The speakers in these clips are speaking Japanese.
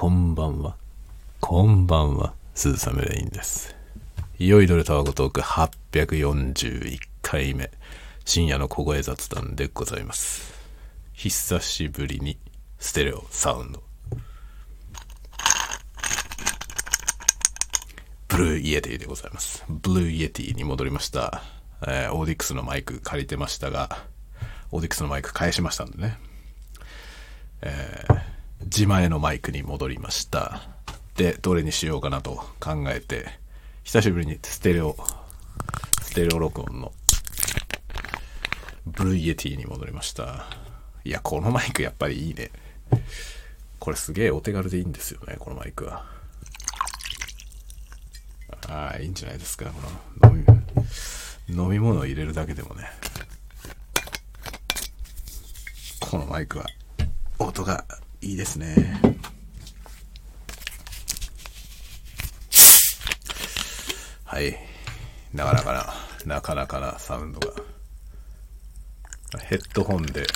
こんばんは。こんばんは。鈴雨レインです。酔いどれタワゴトーク841回目。深夜の小声雑談でございます。久しぶりにステレオサウンド。 Blue Yeti でございます。 Blue Yeti に戻りました。えー Audix のマイク借りてましたが、 Audix のマイク返しましたんでね。えー自前のマイクに戻りました。で、どれにしようかなと考えて、久しぶりにステレオ、ステレオ録音の Blue Yeti に戻りました。いや、このマイクやっぱりいいね。これすげえお手軽でいいんですよね、このマイクは。ああ、いいんじゃないですか、この飲み、飲み物を入れるだけでもね。このマイクは音がいいですね。はい。なかなかな、なかなかなサウンドが。ヘッドホンで、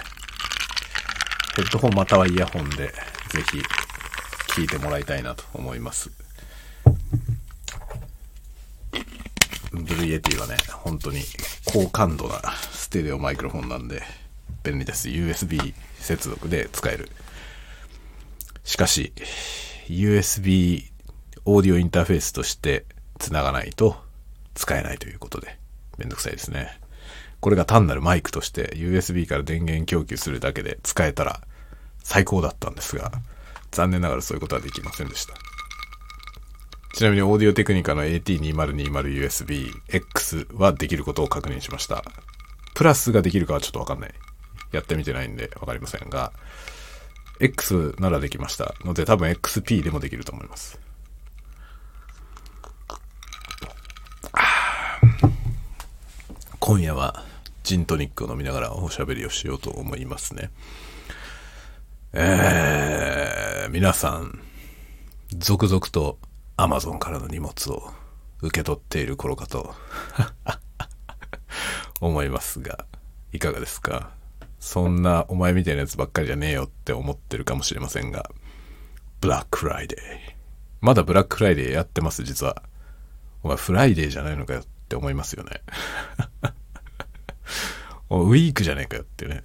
ヘッドホンまたはイヤホンで、ぜひ聞いてもらいたいなと思います。 Blue Yeti はね、本当に高感度なステレオマイクロフォンなんで便利です。USB 接続で使える。しかし、USB オーディオインターフェースとして繋がないと使えないということで、めんどくさいですね。これが単なるマイクとして USB から電源供給するだけで使えたら最高だったんですが、残念ながらそういうことはできませんでした。ちなみにオーディオテクニカの AT2020USB-X はできることを確認しました。プラスができるかはちょっとわかんない。やってみてないんでわかりませんが、X ならできましたので多分 XP でもできると思います。今夜はジントニックを飲みながらおしゃべりをしようと思いますね。えー、皆さん、続々と Amazon からの荷物を受け取っている頃かと思いますが、いかがですか？そんなお前みたいなやつばっかりじゃねえよって思ってるかもしれませんが、ブラックフライデー。まだブラックフライデーやってます、実は。お前フライデーじゃないのかよって思いますよね。おウィークじゃねえかよってね。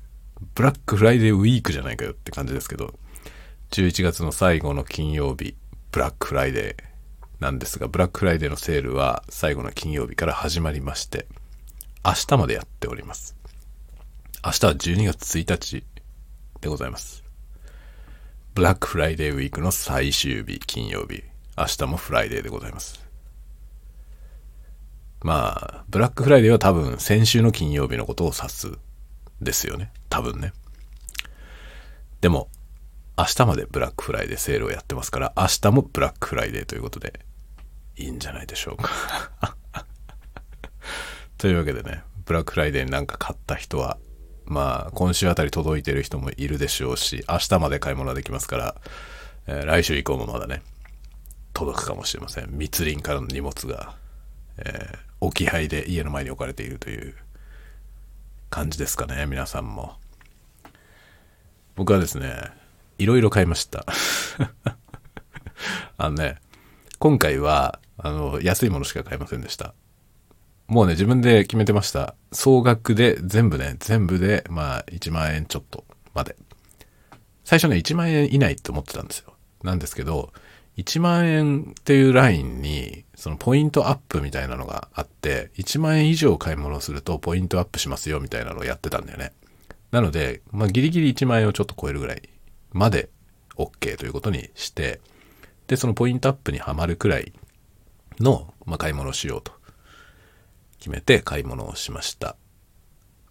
ブラックフライデーウィークじゃないかよって感じですけど、11月の最後の金曜日、ブラックフライデーなんですが、ブラックフライデーのセールは最後の金曜日から始まりまして、明日までやっております。明日は12月1日でございます。ブラックフライデーウィークの最終日、金曜日。明日もフライデーでございます。まあ、ブラックフライデーは多分先週の金曜日のことを指すですよね。多分ね。でも、明日までブラックフライデーセールをやってますから、明日もブラックフライデーということで、いいんじゃないでしょうか。というわけでね、ブラックフライデーになんか買った人は、まあ、今週あたり届いてる人もいるでしょうし、明日まで買い物はできますから、えー来週以降もまだね、届くかもしれません。密林からの荷物が、えー置き配で家の前に置かれているという感じですかね、皆さんも。僕はですね、いろいろ買いました。あのね、今回は、あの、安いものしか買いませんでした。もうね、自分で決めてました。総額で、全部ね、全部で、まあ、1万円ちょっとまで。最初ね、1万円以内って思ってたんですよ。なんですけど、1万円っていうラインに、そのポイントアップみたいなのがあって、1万円以上買い物するとポイントアップしますよみたいなのをやってたんだよね。なので、まあギリギリ1万円をちょっと超えるぐらいまで OK ということにして、で、そのポイントアップにはまるくらいの、まあ、買い物をしようと決めて買い物をしました。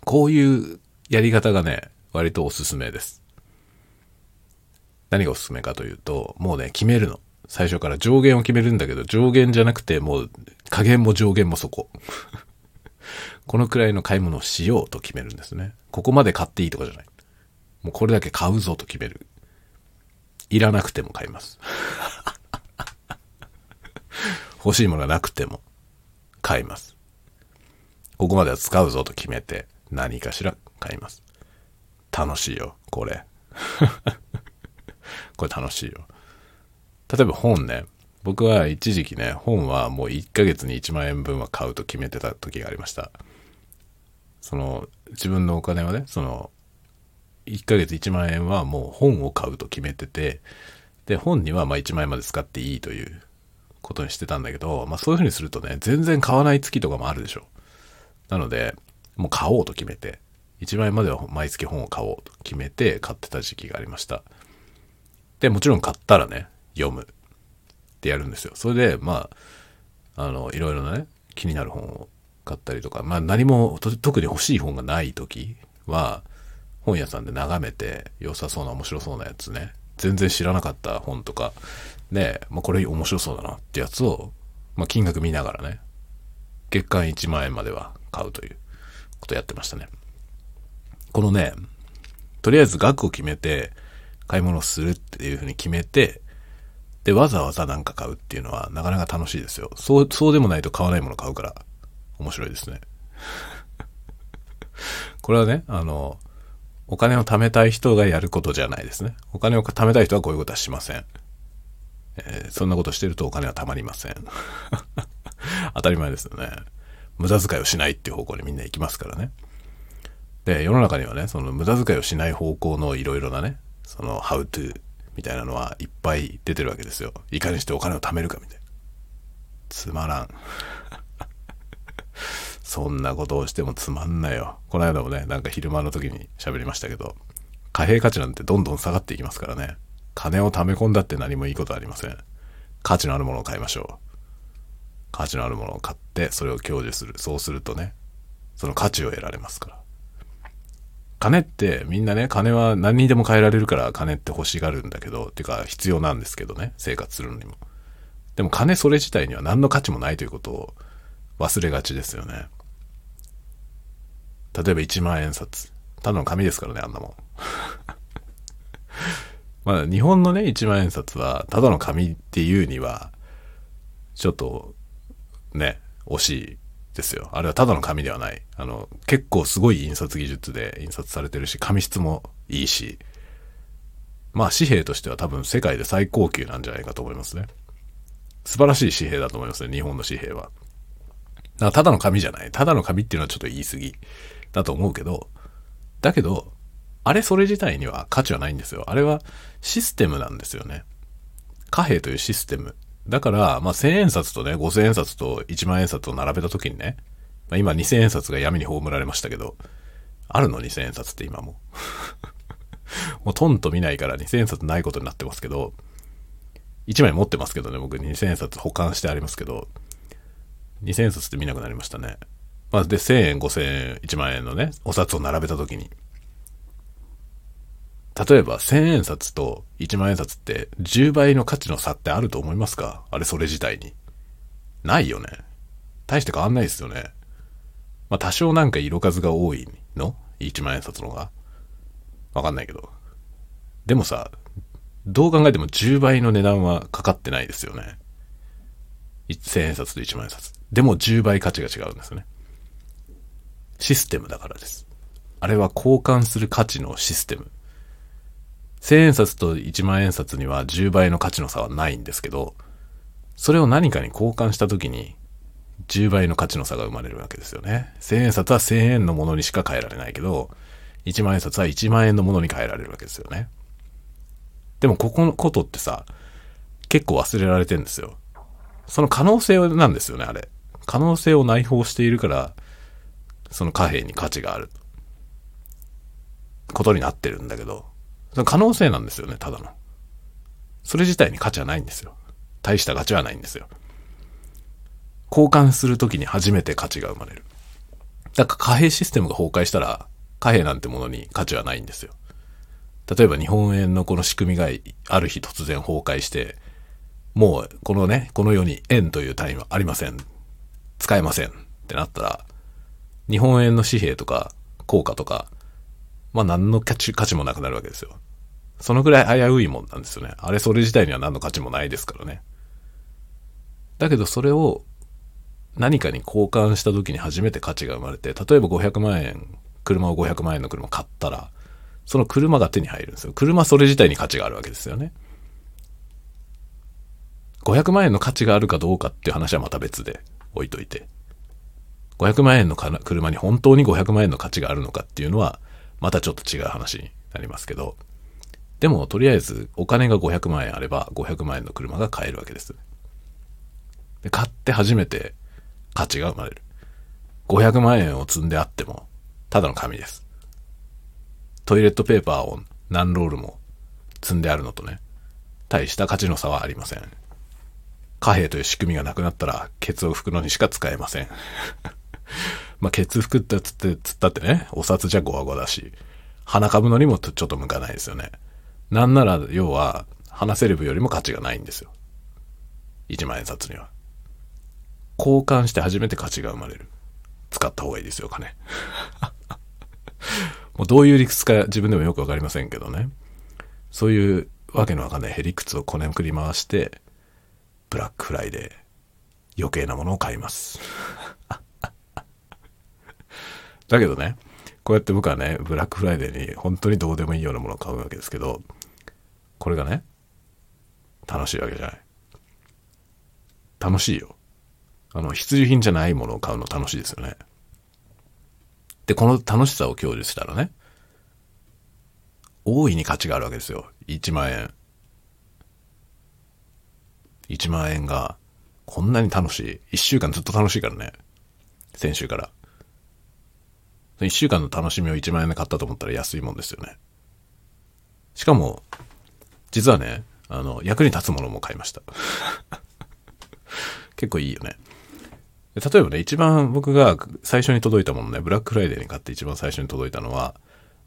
こういうやり方がね、割とおすすめです。何がおすすめかというと、もうね、決めるの。最初から上限を決めるんだけど、上限じゃなくて、もう、加減も上限もそこ。このくらいの買い物をしようと決めるんですね。ここまで買っていいとかじゃない。もうこれだけ買うぞと決める。いらなくても買います。欲しいものがなくても買います。ここまでは使うぞと決めて何かしら買います。楽しいよ、これ。これ楽しいよ。例えば本ね。僕は一時期ね、本はもう1ヶ月に1万円分は買うと決めてた時がありました。その、自分のお金はね、その、1ヶ月1万円はもう本を買うと決めてて、で、本にはま1万円まで使っていいということにしてたんだけど、まあそういうふうにするとね、全然買わない月とかもあるでしょ。なので、もう買おうと決めて、1万円までは毎月本を買おうと決めて買ってた時期がありました。で、もちろん買ったらね、読むってやるんですよ。それで、まあ、あの、いろいろなね、気になる本を買ったりとか、まあ何も特に欲しい本がない時は、本屋さんで眺めて良さそうな面白そうなやつね、全然知らなかった本とか、で、まあこれ面白そうだなってやつを、まあ金額見ながらね、月間1万円までは買うということやってましたね。このね、とりあえず額を決めて買い物するっていうふうに決めて、で、わざわざなんか買うっていうのはなかなか楽しいですよ。そう、そうでもないと買わないもの買うから面白いですね。これはね、あの、お金を貯めたい人がやることじゃないですね。お金を貯めたい人はこういうことはしません。えー、そんなことしてるとお金は貯まりません。当たり前ですよね。無駄遣いをしないっていう方向にみんな行きますからね。で、世の中にはね、その無駄遣いをしない方向のいろいろなね、その how to みたいなのはいっぱい出てるわけですよ。いかにしてお金を貯めるかみたいな。つまらん。そんなことをしてもつまんないよ。この間もね、なんか昼間の時に喋りましたけど、貨幣価値なんてどんどん下がっていきますからね。金を貯め込んだって何もいいことありません。価値のあるものを買いましょう。価値のあるものを買って、それを享受する。そうするとね、その価値を得られますから。金ってみんなね、金は何にでも変えられるから金って欲しがるんだけど、っていうか必要なんですけどね、生活するのにも。でも金それ自体には何の価値もないということを忘れがちですよね。例えば1万円札。ただの紙ですからね、あんなもん。まあ、日本のね、1万円札は、ただの紙っていうには、ちょっと、ね、惜しいですよ。あれはただの紙ではない。あの、結構すごい印刷技術で印刷されてるし、紙質もいいし、まあ紙幣としては多分世界で最高級なんじゃないかと思いますね。素晴らしい紙幣だと思いますね、日本の紙幣は。だただの紙じゃない。ただの紙っていうのはちょっと言い過ぎ。だと思うけど、だけど、あれそれ自体には価値はないんですよ。あれはシステムなんですよね。貨幣というシステム。だから、まあ、1000円札とね、5000円札と1万円札を並べた時にね、まあ、今2000円札が闇に葬られましたけど、あるの？2000円札って今も。もうトンと見ないから2000円札ないことになってますけど、1枚持ってますけどね、僕2000円札保管してありますけど、2000円札って見なくなりましたね。まあ、で、1000円、5000円、1万円のね、お札を並べたときに、例えば1000円札と1万円札って10倍の価値の差ってあると思いますか？あれそれ自体に。ないよね。大して変わんないですよね。まあ多少なんか色数が多いの ?1 万円札のが。わかんないけど。でもさ、どう考えても10倍の値段はかかってないですよね。1000円札と1万円札。でも10倍価値が違うんですね。システムだからです。あれは交換する価値のシステム。千円札と一万円札には10倍の価値の差はないんですけど、それを何かに交換した時に10倍の価値の差が生まれるわけですよね。千円札は千円のものにしか変えられないけど、一万円札は一万円のものに変えられるわけですよね。でもここのことってさ、結構忘れられてんですよ。その可能性なんですよね、あれ。可能性を内包しているから、その貨幣に価値があることになってるんだけど、可能性なんですよね、ただの。それ自体に価値はないんですよ。大した価値はないんですよ。交換するときに初めて価値が生まれる。だから貨幣システムが崩壊したら、貨幣なんてものに価値はないんですよ。例えば日本円のこの仕組みがある日突然崩壊して、もうこのね、この世に円という単位はありません。使えませんってなったら、日本円の紙幣とか硬貨とか、まあ何の価値価値もなくなるわけですよ。そのぐらい危ういもんなんですよね。あれそれ自体には何の価値もないですからね。だけどそれを何かに交換した時に初めて価値が生まれて、例えば500万円、車を500万円の車買ったら、その車が手に入るんですよ。車それ自体に価値があるわけですよね。500万円の価値があるかどうかっていう話はまた別で置いといて。500万円の車に本当に500万円の価値があるのかっていうのは、またちょっと違う話になりますけど、でもとりあえずお金が500万円あれば500万円の車が買えるわけです。で買って初めて価値が生まれる。500万円を積んであっても、ただの紙です。トイレットペーパーを何ロールも積んであるのとね、大した価値の差はありません。貨幣という仕組みがなくなったら、ケツを拭くのにしか使えません。まあ、ケツ拭くってつって、つったってね、お札じゃゴワゴワだし、鼻かぶのにもちょっと向かないですよね。なんなら、要は、話せる分よりも価値がないんですよ。1万円札には。交換して初めて価値が生まれる。使った方がいいですよ、金。もうどういう理屈か自分でもよくわかりませんけどね。そういうわけのわかんないへりくつをこねくり回して、ブラックフライデー、余計なものを買います。だけどね、こうやって僕はね、ブラックフライデーに本当にどうでもいいようなものを買うわけですけど、これがね、楽しいわけじゃない。楽しいよ。あの、必需品じゃないものを買うの楽しいですよね。で、この楽しさを享受したらね、大いに価値があるわけですよ。1万円。1万円が、こんなに楽しい。1週間ずっと楽しいからね。先週から。1週間の楽しみを1万円で買ったと思ったら安いもんですよね。しかも、実はね、あの、役に立つものも買いました。結構いいよね。例えばね、一番僕が最初に届いたものね、ブラックフライデーに買って一番最初に届いたのは、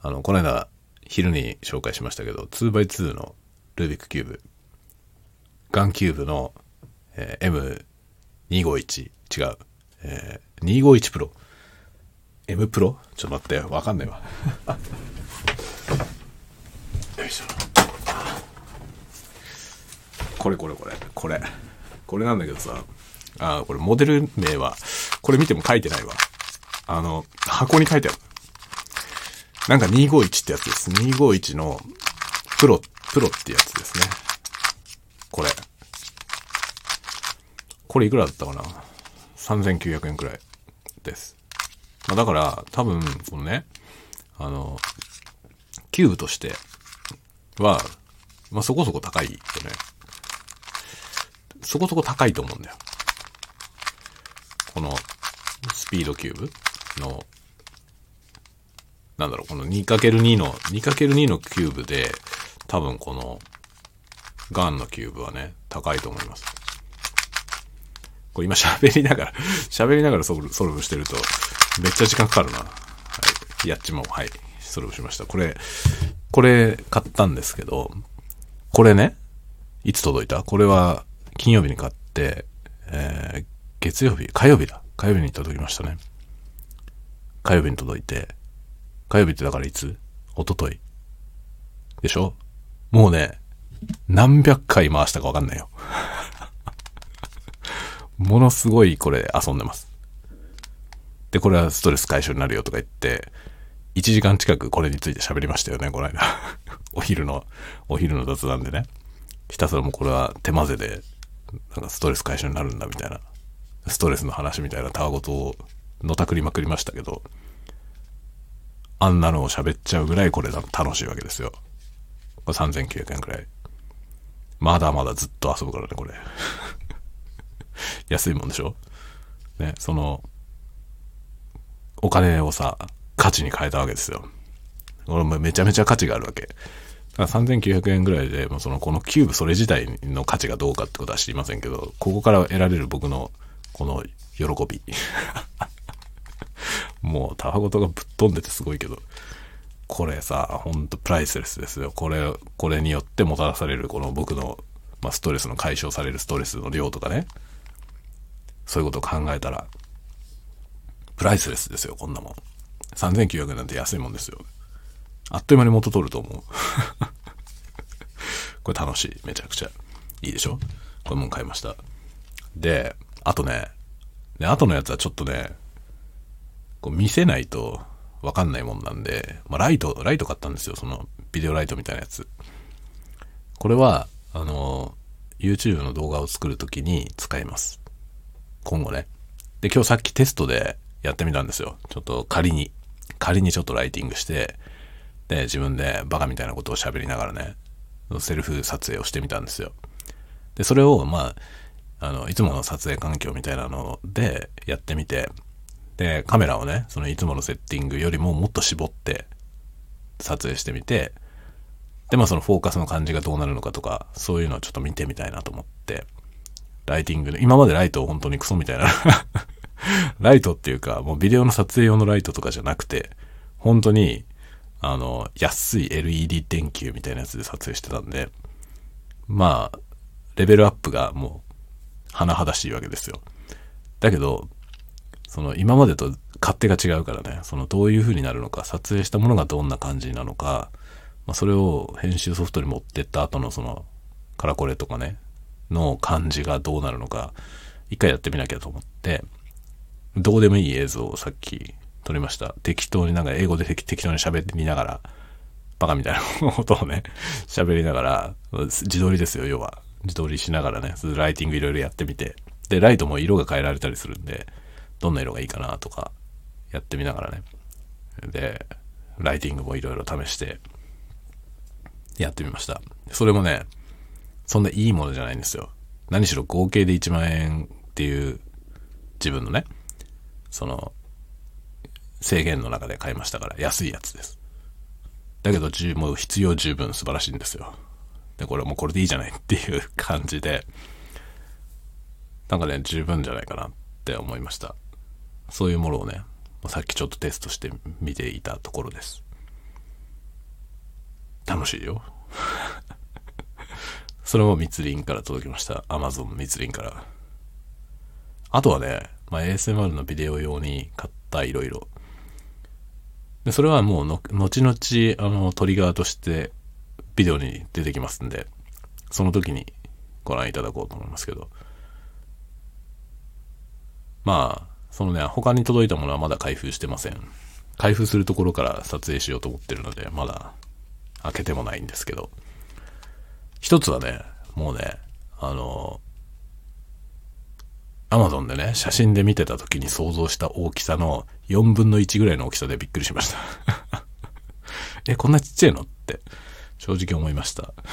あの、この間、昼に紹介しましたけど、2x2 のルービックキューブ。 GAN キューブの、えー、M251。違う。えー、251プロ。M プロ？ちょっと待って、わかんないわ。よいしょ。これこれこれ、これ。これなんだけどさ、あ、これモデル名は、これ見ても書いてないわ。あの、箱に書いてある。なんか251ってやつです。251のプロ、プロってやつですね。これ。これいくらだったかな ?3900 円くらいです。まあ、だから、多分、このね、あの、キューブとしては、まあ、そこそこ高いよね。そこそこ高いと思うんだよ。このスピードキューブの、なんだろう、この 2×2 の、2×2 のキューブで、多分この、ガンのキューブはね、高いと思います。これ今喋りながら、喋りながらソルソルブしてると、めっちゃ時間かかるな。はい。やっちまう。はい。ソルブしました。これ、これ買ったんですけど、これね、いつ届いた？これは金曜日に買って、えー、月曜日、火曜日だ。火曜日に届きましたね。火曜日に届いて、火曜日ってだからいつ？一昨日でしょ？もうね、何百回回したかわかんないよ。ものすごいこれ遊んでます。で、これはストレス解消になるよとか言って、1時間近くこれについて喋りましたよね、この間。お昼の、お昼の雑談でね。ひたすらもうこれは手混ぜで、なんかストレス解消になるんだみたいなストレスの話みたいなたわごとをのたくりまくりましたけど、あんなのを喋っちゃうぐらいこれ楽しいわけですよ。3900円くらい。まだまだずっと遊ぶからね、これ。安いもんでしょ？ね、その、お金をさ、価値に変えたわけですよ。これもめちゃめちゃ価値があるわけ。3900円ぐらいで、もうその、このキューブそれ自体の価値がどうかってことは知りませんけど、ここから得られる僕のこの喜び。もう、たわごとがぶっ飛んでてすごいけど、これさ、ほんとプライスレスですよ。これ、これによってもたらされる、この僕の、まあ、ストレスの解消されるストレスの量とかね。そういうことを考えたら、プライスレスですよ、こんなもん。3900円なんて安いもんですよ。あっという間に元取ると思う。これ楽しい。めちゃくちゃ。いいでしょ？これもん買いました。で、あとね、で、後のやつはちょっとね、こう見せないとわかんないもんなんで、まあ、ライト、ライト買ったんですよ。その、ビデオライトみたいなやつ。これは、あの、YouTube の動画を作るときに使います。今後ね。で、今日さっきテストでやってみたんですよ。ちょっと仮に、仮にちょっとライティングして、で、自分でバカみたいなことを喋りながらね、セルフ撮影をしてみたんですよ。で、それを、まあ、あの、いつもの撮影環境みたいなのでやってみて、で、カメラをね、そのいつものセッティングよりももっと絞って撮影してみて、で、まあそのフォーカスの感じがどうなるのかとか、そういうのをちょっと見てみたいなと思って、ライティングで、今までライトを本当にクソみたいな、ライトっていうか、もうビデオの撮影用のライトとかじゃなくて、本当に、あの、安い LED 電球みたいなやつで撮影してたんで、まあ、レベルアップがもう、甚だしいわけですよ。だけど、その今までと勝手が違うからね、そのどういう風になるのか、撮影したものがどんな感じなのか、まあ、それを編集ソフトに持ってった後のその、カラコレとかね、の感じがどうなるのか、一回やってみなきゃと思って、どうでもいい映像をさっき撮りました。適当になんか英語で適当に喋ってみながら、バカみたいな ことをね、喋りながら、自撮りですよ、要は。自撮りしながらね、ライティングいろいろやってみて。で、ライトも色が変えられたりするんで、どんな色がいいかなとか、やってみながらね。で、ライティングもいろいろ試して、やってみました。それもね、そんないいものじゃないんですよ。何しろ合計で1万円っていう自分のね、その制限の中で買いましたから安いやつです。だけどもう必要十分素晴らしいんですよ。で、これもうこれでいいじゃないっていう感じで、なんかね、十分じゃないかなって思いました。そういうものをね、さっきちょっとテストして見ていたところです。楽しいよ。それも密林から届きました。Amazon 密林から。あとはね、まあ、ASMR のビデオ用に買ったいろいろ。で、それはもうの、後々、あの、トリガーとしてビデオに出てきますんで、その時にご覧いただこうと思いますけど。まあ、そのね、他に届いたものはまだ開封してません。開封するところから撮影しようと思ってるので、まだ開けてもないんですけど。一つはね、もうね、あの、アマゾンでね、写真で見てた時に想像した大きさの4分の1ぐらいの大きさでびっくりしました。え、こんなちっちゃいの？って正直思いました。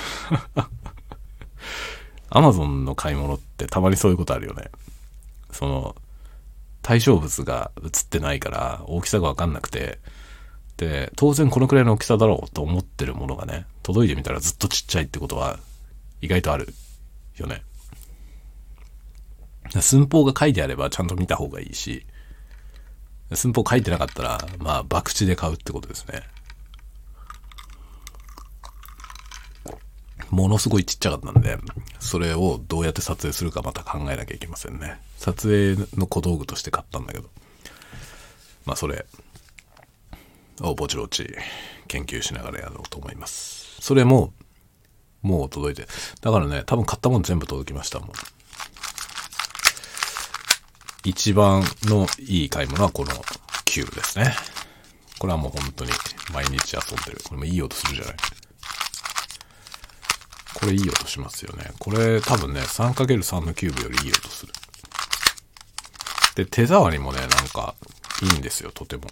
アマゾンの買い物ってたまにそういうことあるよね。その、対象物が映ってないから大きさがわかんなくて、で、当然このくらいの大きさだろうと思ってるものがね、届いてみたらずっとちっちゃいってことは意外とあるよね。寸法が書いてあればちゃんと見た方がいいし、寸法書いてなかったら、まあ、博打で買うってことですね。ものすごいちっちゃかったんで、それをどうやって撮影するかまた考えなきゃいけませんね。撮影の小道具として買ったんだけど。まあ、それをぼちぼち研究しながらやろうと思います。それも、もう届いて。だからね、多分買ったもの全部届きましたもん。一番のいい買い物はこのキューブですね。これはもう本当に毎日遊んでる。これもいい音するじゃない。これいい音しますよね。これ多分ね、3×3 のキューブよりいい音する。で、手触りもね、なんかいいんですよ、とても。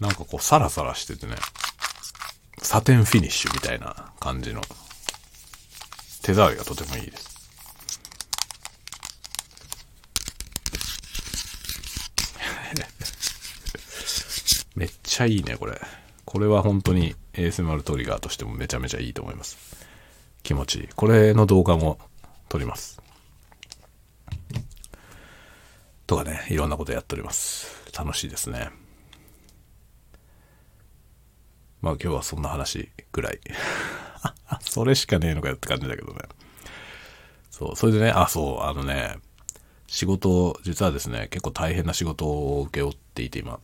なんかこうサラサラしててね、サテンフィニッシュみたいな感じの手触りがとてもいいです。めっちゃいいね、これ。これは本当に ASMR トリガーとしてもめちゃめちゃいいと思います。気持ちいい。これの動画も撮ります。とかね、いろんなことやっております。楽しいですね。まあ今日はそんな話ぐらい。それしかねえのかよって感じだけどね。そう、それでね、あ、そう、あのね、仕事、実はですね、結構大変な仕事を請け負っていて今、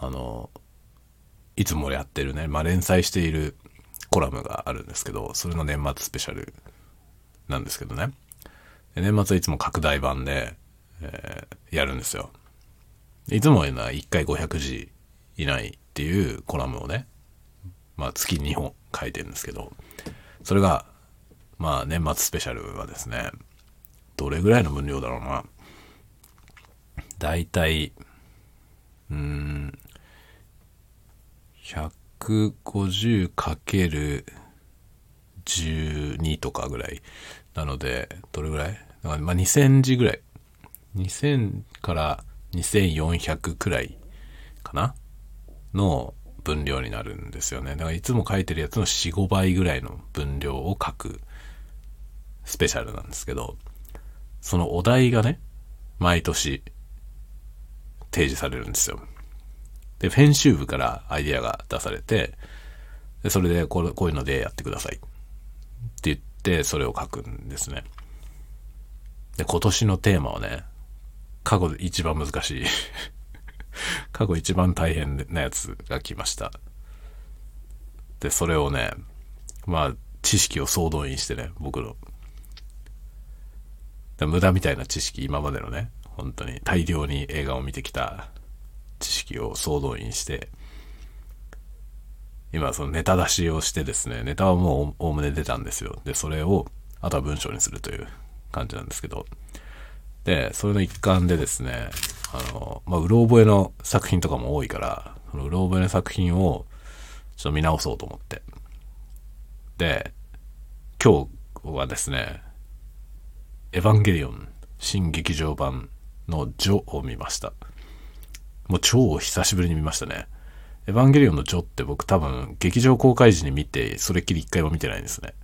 あの、いつもやってるね、まあ連載しているコラムがあるんですけど、それの年末スペシャルなんですけどね。年末はいつも拡大版で、えーやるんですよ。いつも言うのは1回500字以内っていうコラムをね、まあ月2本書いてるんですけど、それが、まあ年末スペシャルはですね、どれぐらいの分量だろうな。だいたい、うーん、150×12 とかぐらい。なので、どれぐらい？まあ2000字ぐらい。2000から2400くらいかな？の分量になるんですよね。だからいつも書いてるやつの4、5倍ぐらいの分量を書くスペシャルなんですけど、そのお題がね、毎年提示されるんですよ。で、編集部からアイディアが出されて、でそれでこれこういうのでやってくださいって言って、それを書くんですね。で、今年のテーマはね、過去で一番難しい 過去一番大変なやつが来ました。で、それをね、まあ、知識を総動員してね、僕の。無駄みたいな知識、今までのね、本当に大量に映画を見てきた知識を総動員して、今そのネタ出しをしてですね、ネタはもうおおむね出たんですよ。で、それを、あとは文章にするという感じなんですけど、で、それの一環でですね、あの、まあ、うろ覚えの作品とかも多いから、そのうろ覚えの作品をちょっと見直そうと思って。で、今日はですね、エヴァンゲリオン新劇場版のジョを見ました。もう超久しぶりに見ましたね。エヴァンゲリオンのジョって僕多分劇場公開時に見て、それっきり一回も見てないんですね。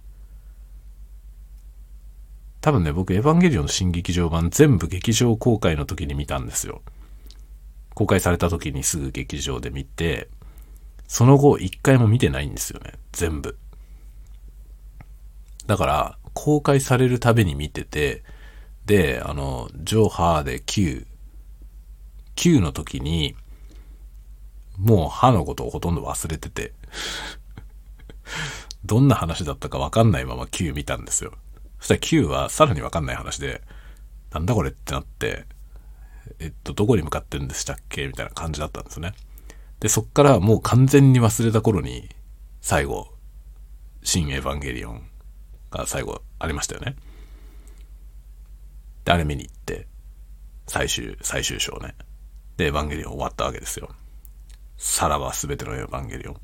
多分ね、僕、エヴァンゲリオンの新劇場版全部劇場公開の時に見たんですよ。公開された時にすぐ劇場で見て、その後一回も見てないんですよね。全部。だから、公開されるたびに見てて、で、あの、ジョー・ハーで Q、Q の時に、もう歯のことをほとんど忘れてて どんな話だったかわかんないまま Q 見たんですよ。そしたら Q はさらにわかんない話で、なんだこれってなって、えっと、どこに向かってるんでしたっけみたいな感じだったんですね。で、そっからもう完全に忘れた頃に、最後、新エヴァンゲリオンが最後ありましたよね。で、あれ見に行って、最終、最終章ね。で、エヴァンゲリオン終わったわけですよ。さらば全てのエヴァンゲリオン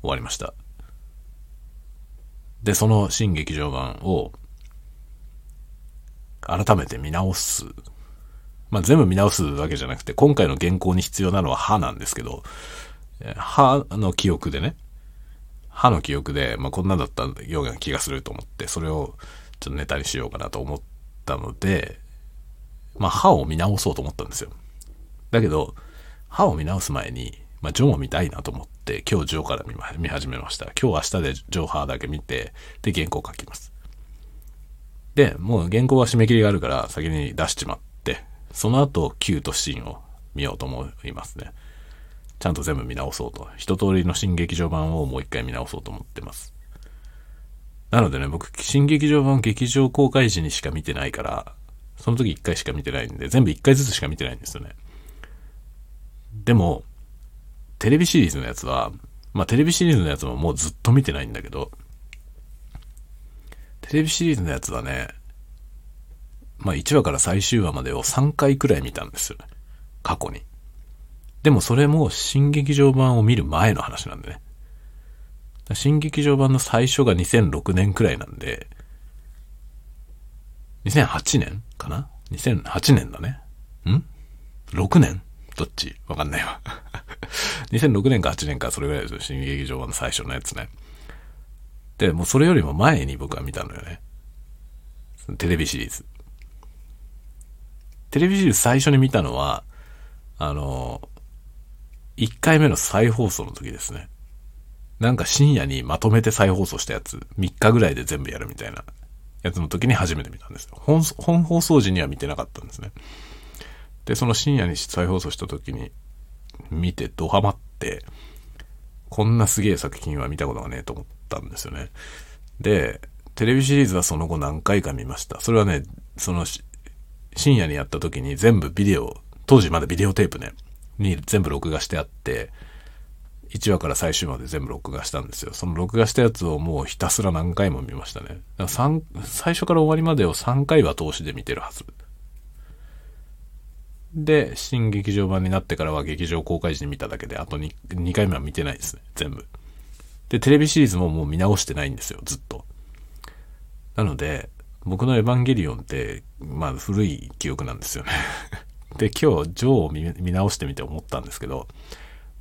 終わりました。で、その新劇場版を改めて見直す。まあ、全部見直すわけじゃなくて、今回の原稿に必要なのは歯なんですけど、歯の記憶でね、歯の記憶で、まあ、こんなだったような気がすると思って、それをちょっとネタにしようかなと思ったので、まあ、歯を見直そうと思ったんですよ。だけど、歯を見直す前に、まあ、ジョーも見たいなと思って、今日ジョーから見始めました。今日明日でジョー歯だけ見て、で、原稿書きます。で、もう原稿は締め切りがあるから先に出しちまって、その後 Q とシーンを見ようと思いますね。ちゃんと全部見直そうと。一通りの新劇場版をもう一回見直そうと思ってます。なのでね、僕、新劇場版劇場公開時にしか見てないから、その時一回しか見てないんで、全部一回ずつしか見てないんですよね。でも、テレビシリーズのやつは、まあテレビシリーズのやつももうずっと見てないんだけど、テレビシリーズのやつはね、まあ1話から最終話までを3回くらい見たんですよね。過去に。でもそれも新劇場版を見る前の話なんでね。新劇場版の最初が2006年くらいなんで、2008年かな ?2008 年だね。ん ?6 年？どっち？わかんないわ。2006年か8年かそれぐらいですよ。新劇場版の最初のやつね。で、もうそれよりも前に僕は見たのよね。テレビシリーズ。テレビシリーズ最初に見たのは、あの、1回目の再放送の時ですね。なんか深夜にまとめて再放送したやつ、3日ぐらいで全部やるみたいなやつの時に初めて見たんですよ。本本放送時には見てなかったんですね。で、その深夜に再放送した時に見てドハマって、こんなすげえ作品は見たことがねえと思ったんですよね。で、テレビシリーズはその後何回か見ました。それはね、その深夜にやった時に全部ビデオ、当時まだビデオテープね、に全部録画してあって、1話から最終まで全部録画したんですよ。その録画したやつをもうひたすら何回も見ましたね。だから最初から終わりまでを3回は通しで見てるはず。で、新劇場版になってからは劇場公開時に見ただけで、あと 2, 2回目は見てないですね。全部。で、テレビシリーズももう見直してないんですよ、ずっと。なので、僕のエヴァンゲリオンって、まあ古い記憶なんですよね で、今日、ジョーを見直してみて思ったんですけど、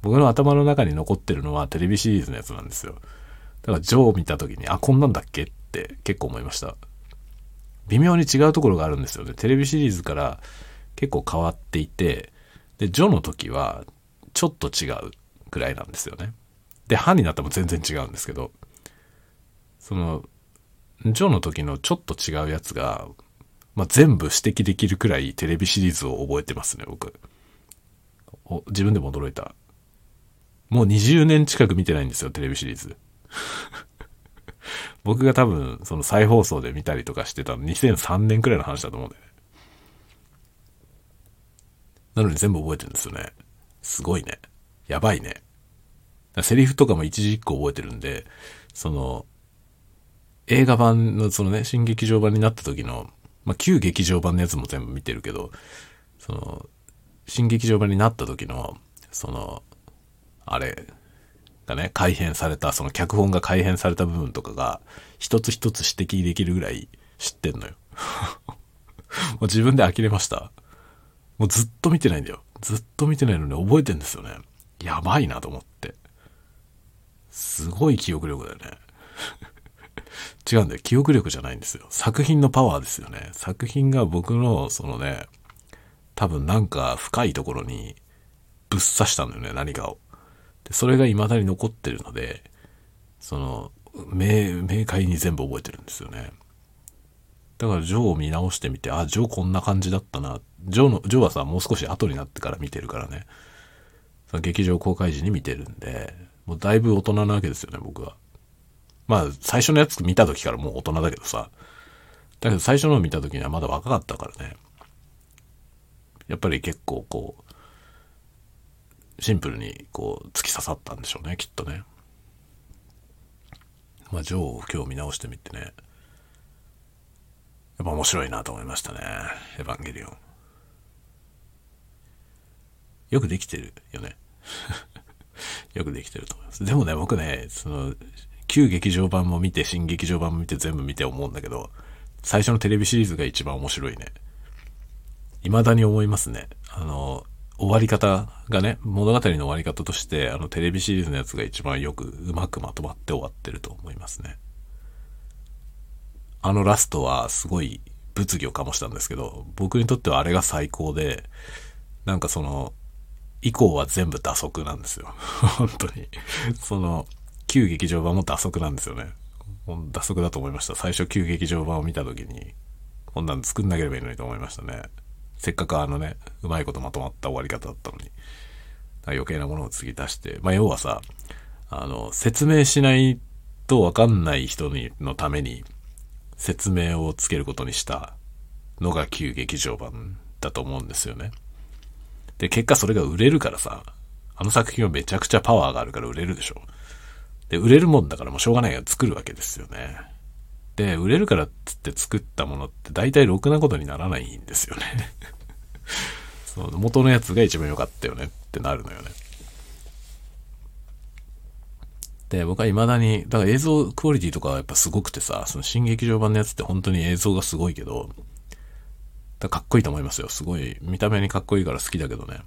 僕の頭の中に残ってるのはテレビシリーズのやつなんですよ。だからジョーを見た時に、あ、こんなんだっけ？って結構思いました。微妙に違うところがあるんですよね。テレビシリーズから結構変わっていて、で、ジョの時はちょっと違うくらいなんですよね。で、歯になっても全然違うんですけど、その、ジョの時のちょっと違うやつが、まあ、全部指摘できるくらいテレビシリーズを覚えてますね、僕。お自分でも驚いた。もう20年近く見てないんですよ、テレビシリーズ。僕が多分、その再放送で見たりとかしてたの2003年くらいの話だと思うんだよね。なのに全部覚えてるんですよね。すごいね。やばいね。セリフとかも一字一句覚えてるんで、その、映画版のそのね、新劇場版になった時の、まあ、旧劇場版のやつも全部見てるけど、その、新劇場版になった時の、その、あれがね、改変された、その脚本が改変された部分とかが、一つ一つ指摘できるぐらい知ってんのよ。もう自分で呆れました。もうずっと見てないんだよ。ずっと見てないのに覚えてんですよね。やばいなと思って。すごい記憶力だよね。違うんだよ。記憶力じゃないんですよ。作品のパワーですよね。作品が僕の、そのね、多分なんか深いところにぶっ刺したんだよね、何かを。で、それが未だに残ってるので、その、明、明快に全部覚えてるんですよね。だからジョーを見直してみて、あ、ジョーこんな感じだったな。ジョーの、ジョーはさ、もう少し後になってから見てるからね。その劇場公開時に見てるんで、もうだいぶ大人なわけですよね、僕は。まあ、最初のやつ見た時からもう大人だけどさ。だけど最初の見た時にはまだ若かったからね。やっぱり結構こう、シンプルにこう突き刺さったんでしょうね、きっとね。まあ、ジョーを今日見直してみてね。やっぱ面白いなと思いましたね。エヴァンゲリオン。よくできてるよね。よくできてると思います。でもね、僕ね、その、旧劇場版も見て、新劇場版も見て、全部見て思うんだけど、最初のテレビシリーズが一番面白いね。未だに思いますね。あの、終わり方がね、物語の終わり方として、あの、テレビシリーズのやつが一番よく、うまくまとまって終わってると思いますね。あのラストはすごい物議を醸したんですけど、僕にとってはあれが最高で、なんかその、以降は全部打足なんですよ。本当に。その、旧劇場版も打足なんですよね。打足だと思いました。最初旧劇場版を見た時に、こんなん作んなければいいのにと思いましたね。せっかくあのね、うまいことまとまった終わり方だったのに。余計なものを次出して。まあ、要はさ、あの、説明しないとわかんない人にのために説明をつけることにしたのが旧劇場版だと思うんですよね。で、結果それが売れるからさ、あの作品はめちゃくちゃパワーがあるから売れるでしょ。で、売れるもんだからもうしょうがないから作るわけですよね。で、売れるからっつって作ったものって大体ろくなことにならないんですよね。その元のやつが一番良かったよねってなるのよね。で、僕は未だに、だから映像クオリティとかはやっぱすごくてさ、その新劇場版のやつって本当に映像がすごいけど、だかっこいいと思いますよ。すごい、見た目にかっこいいから好きだけどね。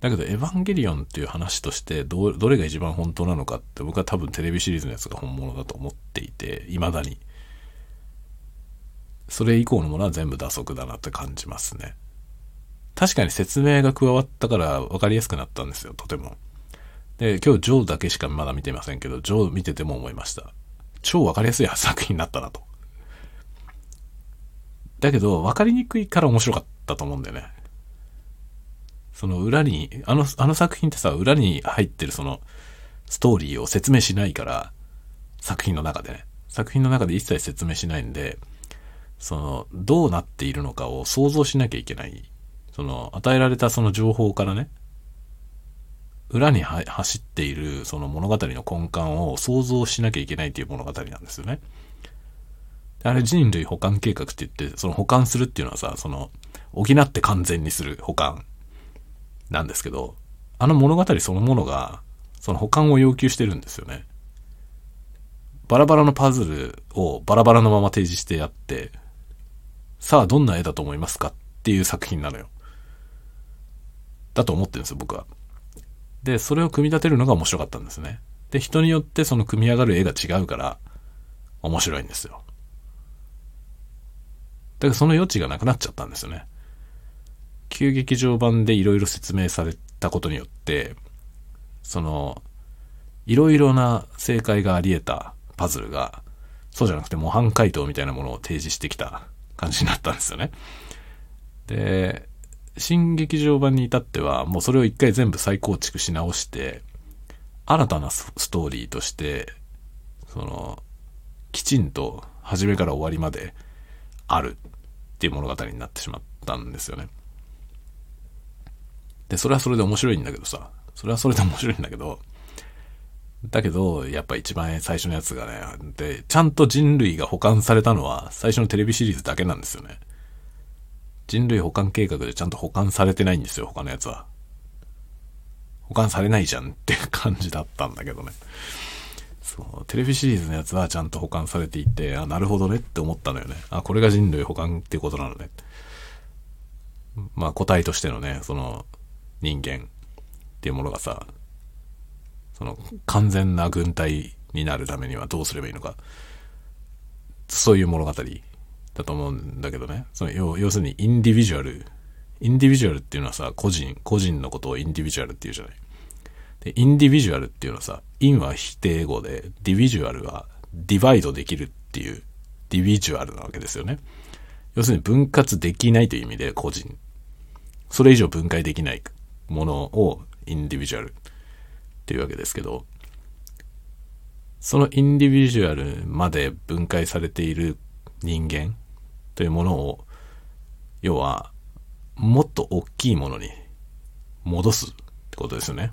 だけど、エヴァンゲリオンっていう話としてど、どれが一番本当なのかって僕は多分テレビシリーズのやつが本物だと思っていて、未だに。それ以降のものは全部打足だなって感じますね。確かに説明が加わったから分かりやすくなったんですよ、とても。で、今日ジョーだけしかまだ見てませんけど、ジョー見てても思いました。超分かりやすい作品になったなと。だけど、分かりにくいから面白かったと思うんだよね。その裏に、あの、あの作品ってさ、裏に入ってるその、ストーリーを説明しないから、作品の中でね。作品の中で一切説明しないんで、その、どうなっているのかを想像しなきゃいけない。その、与えられたその情報からね、裏に走っているその物語の根幹を想像しなきゃいけないという物語なんですよね。あれ人類保管計画って言って、その保管するっていうのはさ、その、補って完全にする保管なんですけど、あの物語そのものが、その保管を要求してるんですよね。バラバラのパズルをバラバラのまま提示してやって、さあどんな絵だと思いますかっていう作品なのよ。だと思ってるんですよ、僕は。で、それを組み立てるのが面白かったんですね。で、人によってその組み上がる絵が違うから、面白いんですよ。だからその余地がなくなっちゃったんですよね。旧劇場版でいろいろ説明されたことによって、その、いろいろな正解があり得たパズルが、そうじゃなくて模範解答みたいなものを提示してきた感じになったんですよね。で、新劇場版に至っては、もうそれを一回全部再構築し直して、新たなストーリーとして、その、きちんと初めから終わりまであるっていう物語になってしまったんですよね。で、それはそれで面白いんだけどさ、それはそれで面白いんだけど、だけど、やっぱ一番最初のやつがね、で、ちゃんと人類が保管されたのは最初のテレビシリーズだけなんですよね。人類保管計画でちゃんと保管されてないんですよ、他のやつは。保管されないじゃんって感じだったんだけどね。そう、テレビシリーズのやつはちゃんと保管されていて、あ、なるほどねって思ったのよね。あ、これが人類保管っていうことなのね。まあ、個体としてのね、その、人間っていうものがさ、その、完全な軍隊になるためにはどうすればいいのか。そういう物語だと思うんだけどね。その要要するにインディビジュアル。インディビジュアルっていうのはさ、個人、個人のことをインディビジュアルっていうじゃない。で、インディビジュアルっていうのはさ、インは否定語で、ディビジュアルはディバイドできるっていう、ディビジュアルなわけですよね。要するに分割できないという意味で個人。それ以上分解できないものをインディビジュアルっていうわけですけど、そのインディビジュアルまで分解されている人間というものを、要は、もっと大きいものに戻すってことですよね。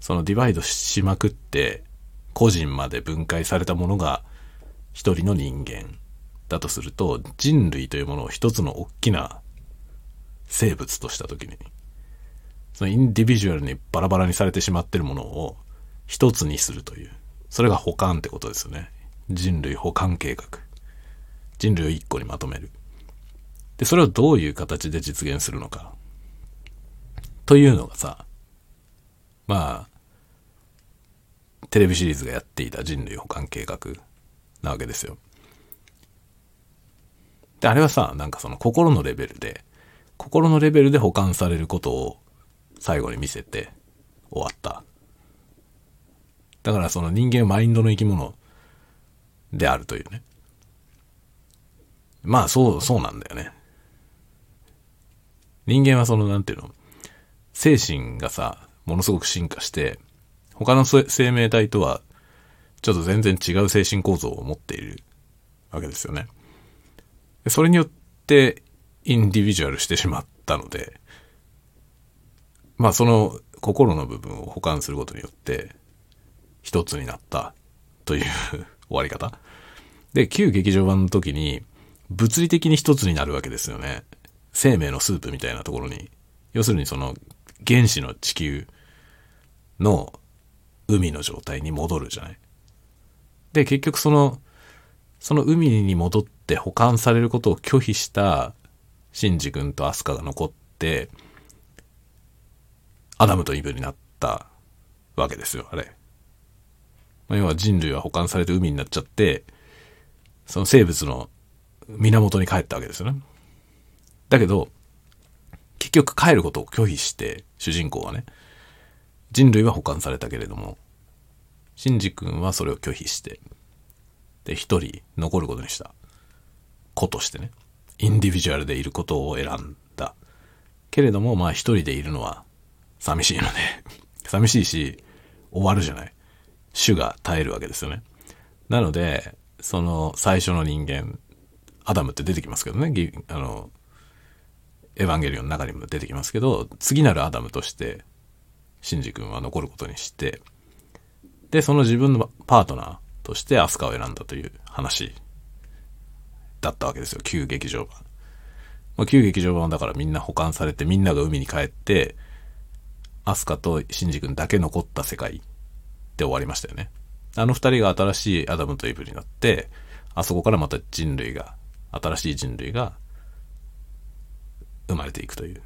そのディバイドしまくって、個人まで分解されたものが一人の人間だとすると、人類というものを一つの大きな生物としたときに、そのインディビジュアルにバラバラにされてしまってるものを一つにするという、それが保管ってことですよね。人類保管計画。人類を一個にまとめる。で、それをどういう形で実現するのか。というのがさ、まあ、テレビシリーズがやっていた人類保管計画なわけですよ。で、あれはさ、なんかその心のレベルで、心のレベルで保管されることを最後に見せて終わった。だからその人間はマインドの生き物であるというね。まあ、そう、そうなんだよね。人間はその、なんていうの、精神がさ、ものすごく進化して、他の生命体とは、ちょっと全然違う精神構造を持っているわけですよね。それによって、インディビジュアルしてしまったので、まあその心の部分を保管することによって、一つになったという終わり方。で、旧劇場版の時に、物理的に一つになるわけですよね。生命のスープみたいなところに。要するにその原子の地球の海の状態に戻るじゃない。で、結局その、その海に戻って保管されることを拒否したシンジ君とアスカが残って、アダムとイブになったわけですよ、あれ。まあ、要は人類は保管されて海になっちゃって、その生物の源に帰ったわけですよね。だけど、結局帰ることを拒否して、主人公はね、人類は保管されたけれども、シンジ君はそれを拒否して、で、一人残ることにした。子としてね、インディビジュアルでいることを選んだ。けれども、まあ一人でいるのは寂しいので 寂しいし、終わるじゃない。種が絶えるわけですよね。なので、その最初の人間、アダムって出てきますけどね、あの、エヴァンゲリオンの中にも出てきますけど、次なるアダムとしてシンジ君は残ることにして、で、その自分のパートナーとしてアスカを選んだという話だったわけですよ、旧劇場版。まあ、旧劇場版だからみんな保管されて、みんなが海に帰って、アスカとシンジ君だけ残った世界で終わりましたよね。あの二人が新しいアダムとイブになって、あそこからまた人類が、新しい人類が生まれていくという、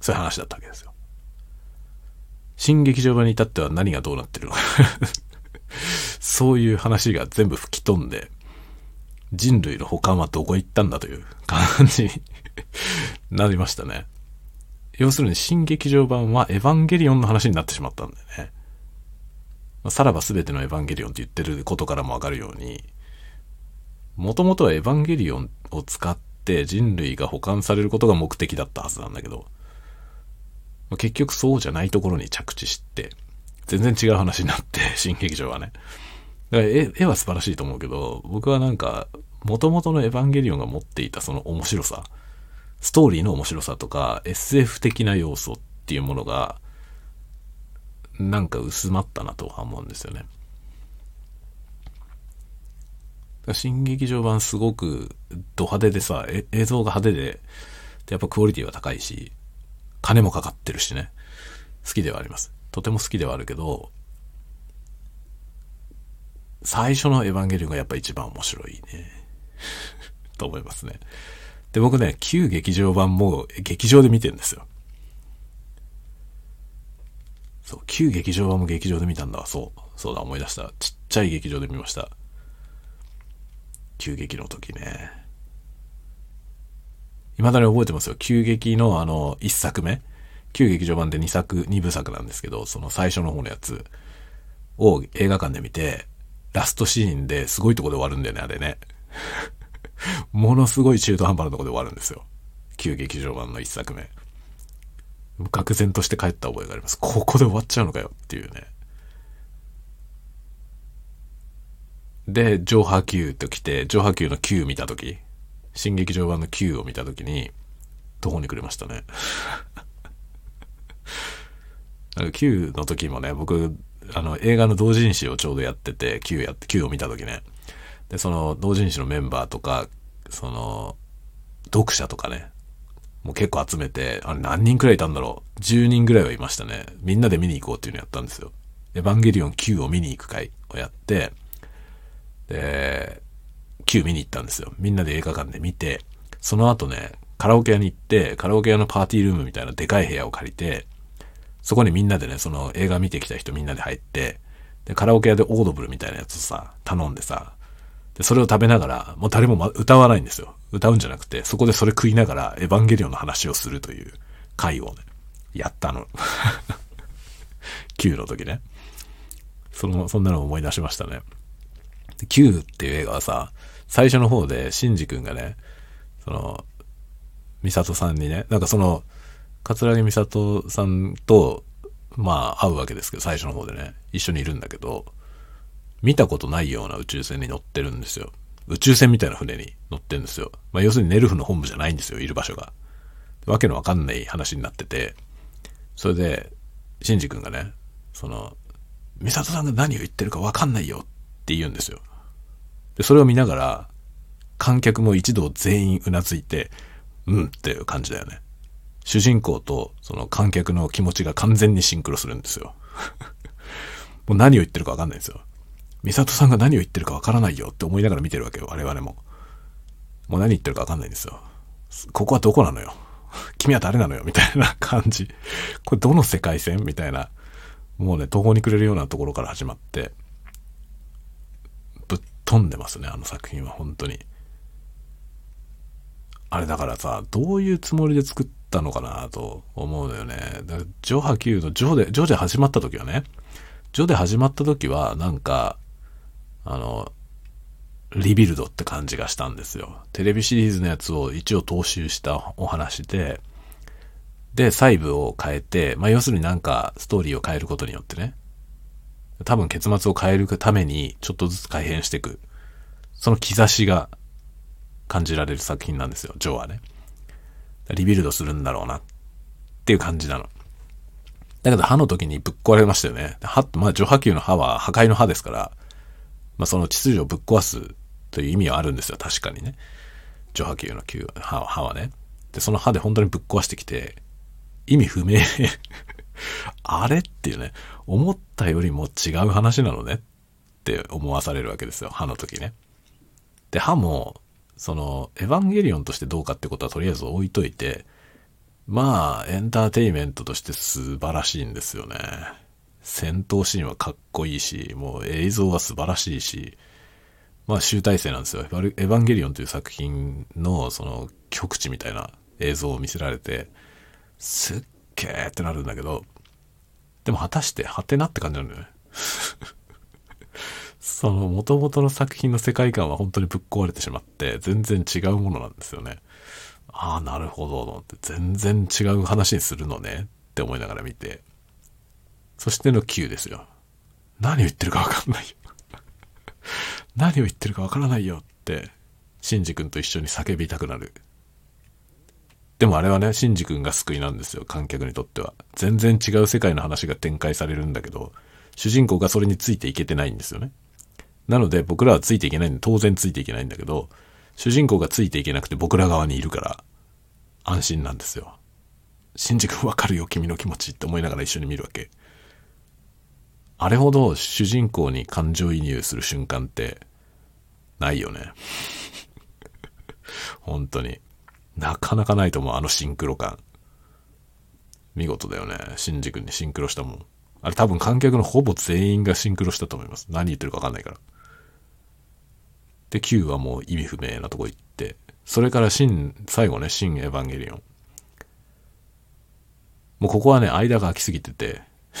そういう話だったわけですよ。新劇場版に至っては何がどうなってるのか そういう話が全部吹き飛んで、人類の保管はどこ行ったんだという感じに なりましたね。要するに新劇場版はエヴァンゲリオンの話になってしまったんだよね。さらば全てのエヴァンゲリオンって言ってることからもわかるように、もともとはエヴァンゲリオンを使って人類が保管されることが目的だったはずなんだけど、結局そうじゃないところに着地して、全然違う話になって、新劇場はね。だから絵絵は素晴らしいと思うけど、僕はなんか、元々のエヴァンゲリオンが持っていたその面白さ、ストーリーの面白さとか、SF 的な要素っていうものが、なんか薄まったなとは思うんですよね。新劇場版すごくド派手でさ、映像が派手で、でやっぱクオリティは高いし、金もかかってるしね。好きではあります。とても好きではあるけど、最初のエヴァンゲリオンがやっぱ一番面白いね。と思いますね。で、僕ね、旧劇場版も劇場で見てるんですよ。そう、旧劇場版も劇場で見たんだ。そう。そうだ、思い出した。ちっちゃい劇場で見ました。旧劇の時ね。未だに覚えてますよ。旧劇のあの、一作目。旧劇場版で2作、2部作なんですけど、その最初の方のやつを映画館で見て、ラストシーンですごいとこで終わるんだよね、あれね。ものすごい中途半端なとこで終わるんですよ。旧劇場版の1作目。愕然として帰った覚えがあります。ここで終わっちゃうのかよっていうね。で、上波球と来て、上波球の9見たとき、新劇場版の9を見たときに、途方に暮れましたね。9の時もね、僕、あの、映画の同人誌をちょうどやってて、9やって、9を見た時ね。で、その同人誌のメンバーとか、その、読者とかね、もう結構集めて、あれ何人くらいいたんだろう ?10 人くらいはいましたね。みんなで見に行こうっていうのやったんですよ。エヴァンゲリオン9を見に行く会をやって、で、9見に行ったんですよ。みんなで映画館で見て、その後ね、カラオケ屋に行って、カラオケ屋のパーティールームみたいなでかい部屋を借りて、そこにみんなでね、その映画見てきた人みんなで入って、で、カラオケ屋でオードブルみたいなやつをさ、頼んでさ、で、それを食べながら、もう誰も、ま、歌わないんですよ。歌うんじゃなくて、そこでそれ食いながら、エヴァンゲリオンの話をするという回をね、やったの。Q の時ね。その、そんなのを思い出しましたね。で、Q っていう映画はさ、最初の方で、シンジ君がね、その、ミサトさんにね、なんかその、桂木美里さんと、まあ、会うわけですけど、最初の方でね、一緒にいるんだけど、見たことないような宇宙船に乗ってるんですよ。宇宙船みたいな船に乗ってるんですよ。まあ、要するにネルフの本部じゃないんですよ、いる場所が。わけのわかんない話になってて、それで、シンジ君がね、その、美里さんが何を言ってるかわかんないよって言うんですよ。で、それを見ながら、観客も一同全員うなずいて、うんっていう感じだよね。主人公とその観客の気持ちが完全にシンクロするんですよ。もう何を言ってるかわかんないんですよ。美里さんが何を言ってるかわからないよって思いながら見てるわけよ、我々も。もう何言ってるかわかんないんですよ。ここはどこなのよ。君は誰なのよみたいな感じ。これどの世界線？みたいな。もうね、途方に暮れるようなところから始まって、飛んでますね、あの作品は本当に。あれだからさ、どういうつもりで作ったのかなと思うのよね。だからジョハ Q のジョで、ジョで始まった時はね、ジョで始まった時はなんか、あの、リビルドって感じがしたんですよ。テレビシリーズのやつを一応踏襲したお話で、で、細部を変えて、まあ要するになんかストーリーを変えることによってね、多分結末を変えるためにちょっとずつ改変していく。その兆しが感じられる作品なんですよ、ジョーはね。リビルドするんだろうなっていう感じなの。だけど歯の時にぶっ壊れましたよね。歯って、まあ、除波球の歯は破壊の歯ですから、まあ、その秩序をぶっ壊すという意味はあるんですよ。確かにね。除波球の球歯歯はね。で、その歯で本当にぶっ壊してきて、意味不明あれっていうね、思ったよりも違う話なのねって思わされるわけですよ。歯の時ね。で、歯も、その、エヴァンゲリオンとしてどうかってことはとりあえず置いといて、まあ、エンターテイメントとして素晴らしいんですよね。戦闘シーンはかっこいいし、もう映像は素晴らしいし、まあ集大成なんですよ。エヴァンゲリオンという作品のその極地みたいな映像を見せられて、すっげーってなるんだけど、でも果たしてはてなって感じなんだよね。その元々の作品の世界観は本当にぶっ壊れてしまって全然違うものなんですよね。ああ、なるほど、と思って全然違う話にするのねって思いながら見て。そしての Q ですよ。何を言ってるかわかんないよ。何を言ってるかわからないよって、シンジ君と一緒に叫びたくなる。でもあれはね、シンジ君が救いなんですよ、観客にとっては。全然違う世界の話が展開されるんだけど、主人公がそれについていけてないんですよね。なので僕らはついていけないんで、当然ついていけないんだけど、主人公がついていけなくて僕ら側にいるから、安心なんですよ。シンジ君わかるよ、君の気持ちって思いながら一緒に見るわけ。あれほど主人公に感情移入する瞬間って、ないよね。本当に。なかなかないと思う、あのシンクロ感。見事だよね。シンジ君にシンクロしたもん。あれ多分観客のほぼ全員がシンクロしたと思います。何言ってるかわかんないから。で、Q はもう意味不明なとこ行って、それから新、最後ね、新エヴァンゲリオン。もうここはね、間が空きすぎてて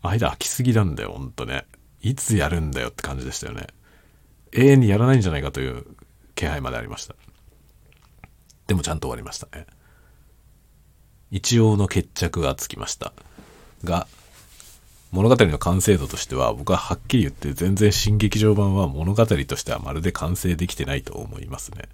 間空きすぎなんだよ、ほんとね。いつやるんだよって感じでしたよね。永遠にやらないんじゃないかという気配までありました。でもちゃんと終わりましたね。一応の決着がつきました。が、物語の完成度としては僕ははっきり言って全然新劇場版は物語としてはまるで完成できてないと思いますね。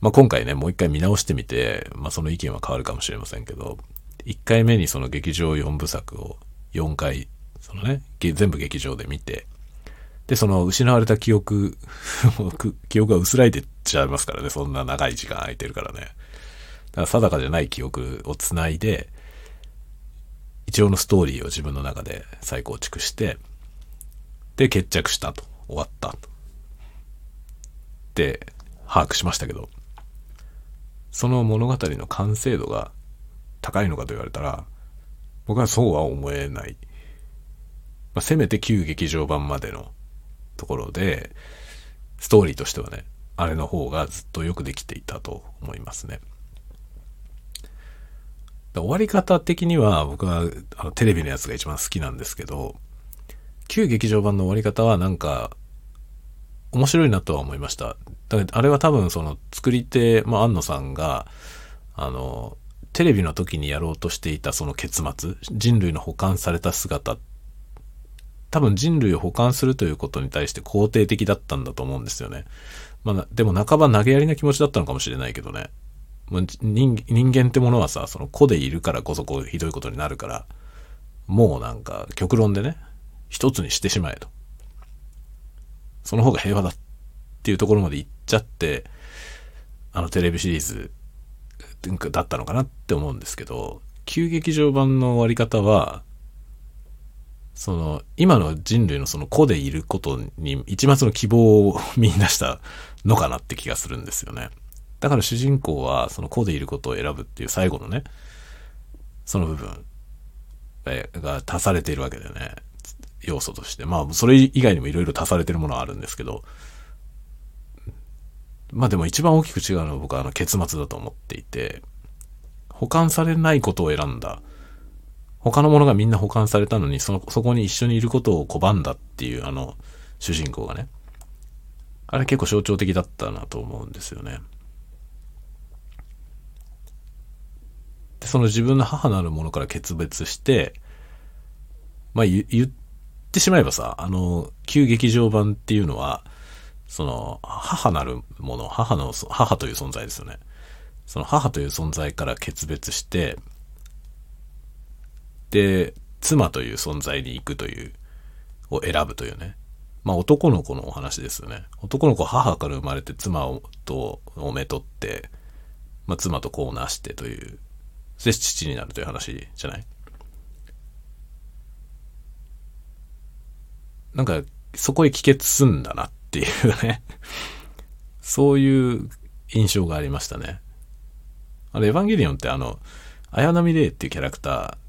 まあ、今回ね、もう一回見直してみて、まあ、その意見は変わるかもしれませんけど、1回目にその劇場4部作を4回、そのね、全部劇場で見て、で、その失われた記憶 記憶が薄らいでっちゃいますからね、そんな長い時間空いてるからね。だから定かじゃない記憶をつないで、一応のストーリーを自分の中で再構築して、で、決着したと。終わったと。で、把握しましたけど、その物語の完成度が高いのかと言われたら、僕はそうは思えない。まあ、せめて旧劇場版までのところで、ストーリーとしてはね、あれの方がずっとよくできていたと思いますね。終わり方的には僕はあのテレビのやつが一番好きなんですけど、旧劇場版の終わり方はなんか面白いなとは思いました。だあれは多分その作り手、まあ、安野さんが、あの、テレビの時にやろうとしていたその結末、人類の保管された姿、多分人類を保管するということに対して肯定的だったんだと思うんですよね。まあ、でも半ば投げやりな気持ちだったのかもしれないけどね。人人間ってものはさ、その子でいるからこそこうひどいことになるから、もうなんか極論でね、一つにしてしまえと。その方が平和だっていうところまで行っちゃって、あのテレビシリーズだったのかなって思うんですけど、旧劇場版の終わり方は、その、今の人類のその子でいることに一抹の希望を見出したのかなって気がするんですよね。だから主人公はその子でいることを選ぶっていう最後のね、その部分が足されているわけでね、要素として。まあ、それ以外にもいろいろ足されてるものはあるんですけど、まあでも一番大きく違うのは僕はあの結末だと思っていて、保管されないことを選んだ。他のものがみんな保管されたのに、その、そこに一緒にいることを拒んだっていうあの、主人公がね。あれ結構象徴的だったなと思うんですよね。で、その自分の母なるものから決別して、まあ言ってしまえばさ、あの、旧劇場版っていうのは、その、母なるもの、母の、母という存在ですよね。その母という存在から決別して、で、妻という存在に行くという、を選ぶというね。まあ男の子のお話ですよね。男の子母から生まれて妻をとをめとって、まあ妻と子をなしてという、で父になるという話じゃない？なんか、そこへ帰結すんだなっていうねそういう印象がありましたね。あれ、エヴァンゲリオンってあの、綾波レイっていうキャラクター、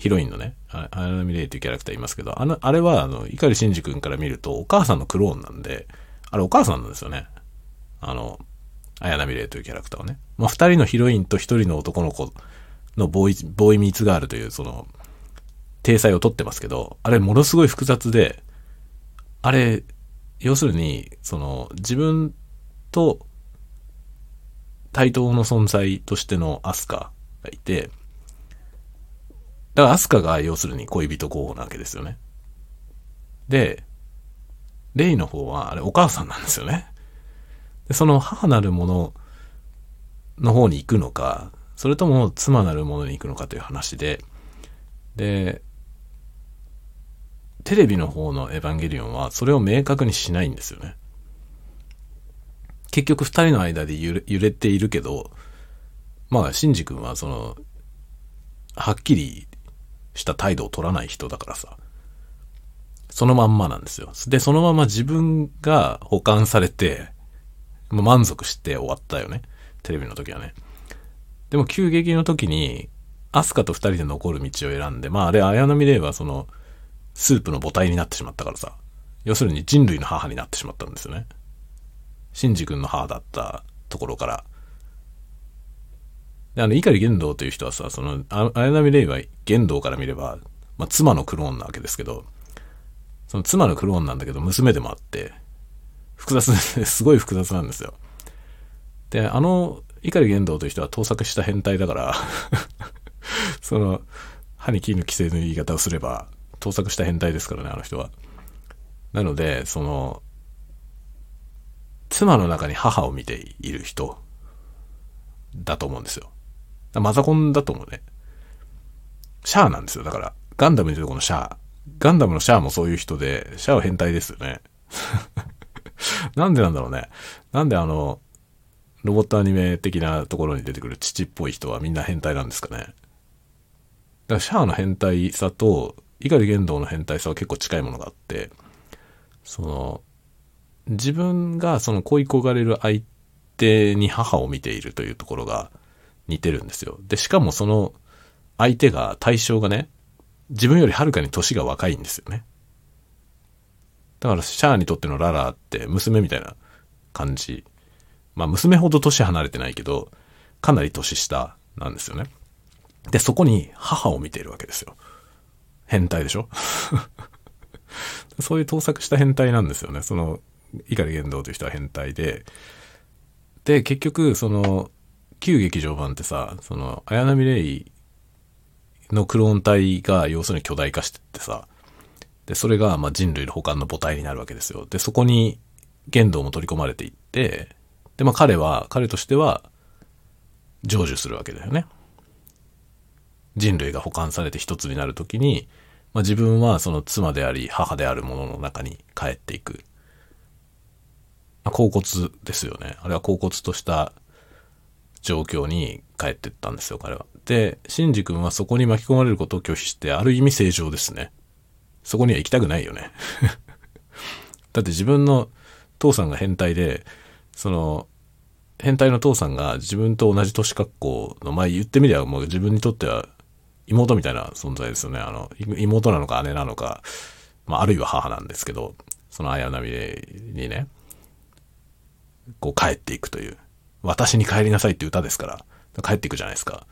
ヒロインのね、綾波レイっていうキャラクターいますけど、あの、あれは、あの、碇シンジ君から見ると、お母さんのクローンなんで、あれお母さんなんですよね。あの、綾波レイというキャラクターはね。まあ、二人のヒロインと一人の男の子のボーイ、ボーイミーツガールという、その、体裁をとってますけど、あれものすごい複雑で、あれ、要するに、その、自分と対等の存在としてのアスカがいて、だからアスカが要するに恋人候補なわけですよね。で、レイの方はあれお母さんなんですよね。で、その母なるものの方に行くのか、それとも妻なるものに行くのかという話で、で、テレビの方のエヴァンゲリオンはそれを明確にしないんですよね。結局二人の間で揺れているけど、まあ、シンジ君はその、はっきりした態度を取らない人だからさ、そのまんまなんですよ。で、そのまま自分が保管されて、満足して終わったよね。テレビの時はね。でも急激の時に、アスカと二人で残る道を選んで、まああれ、綾波レイはその、スープの母体になってしまったからさ、要するに人類の母になってしまったんですよね。シンジ君の母だったところから。あの、碇玄道という人はさ、その、綾波レイは玄道から見れば、まあ、妻のクローンなわけですけど、その妻のクローンなんだけど、娘でもあって、複雑 すごい複雑なんですよ。で、あの、碇玄道という人は盗作した変態だから その、歯に金の規制の言い方をすれば、盗作した変態ですからね、あの人は。なので、その、妻の中に母を見ている人だと思うんですよ。マザコンだと思うね。シャアなんですよ。だから、ガンダムに出てこのシャア。ガンダムのシャアもそういう人で、シャアは変態ですよね。なんでなんだろうね。なんであの、ロボットアニメ的なところに出てくる父っぽい人はみんな変態なんですかね。だからシャアの変態さと、碇玄道の変態さは結構近いものがあって、その、自分がその恋焦がれる相手に母を見ているというところが似てるんですよ。で、しかもその相手が、対象がね、自分よりはるかに年が若いんですよね。だからシャアにとってのララーって娘みたいな感じ。まあ娘ほど年離れてないけど、かなり年下なんですよね。で、そこに母を見ているわけですよ。変態でしょ？そういう盗作した変態なんですよね。その、碇玄道という人は変態で、で、結局、その、旧劇場版ってさ、その、綾波レイのクローン体が要するに巨大化してってさ、で、それがま人類の保管の母体になるわけですよ。で、そこに玄道も取り込まれていって、で、まあ彼は、彼としては、成就するわけだよね。人類が保管されて一つになるときに、まあ自分はその妻であり母であるものの中に帰っていく。甲骨ですよね。あれは甲骨とした状況に帰ってったんですよ、彼は。で、シンジ君はそこに巻き込まれることを拒否して、ある意味正常ですね。そこには行きたくないよね。だって自分の父さんが変態で、その、変態の父さんが自分と同じ年格好の、まあ言ってみればもう自分にとっては妹みたいな存在ですよね。あの、妹なのか姉なのか、まああるいは母なんですけど、その綾波にね、こう帰っていくという。私に帰りなさいって歌ですから、帰っていくじゃないですか。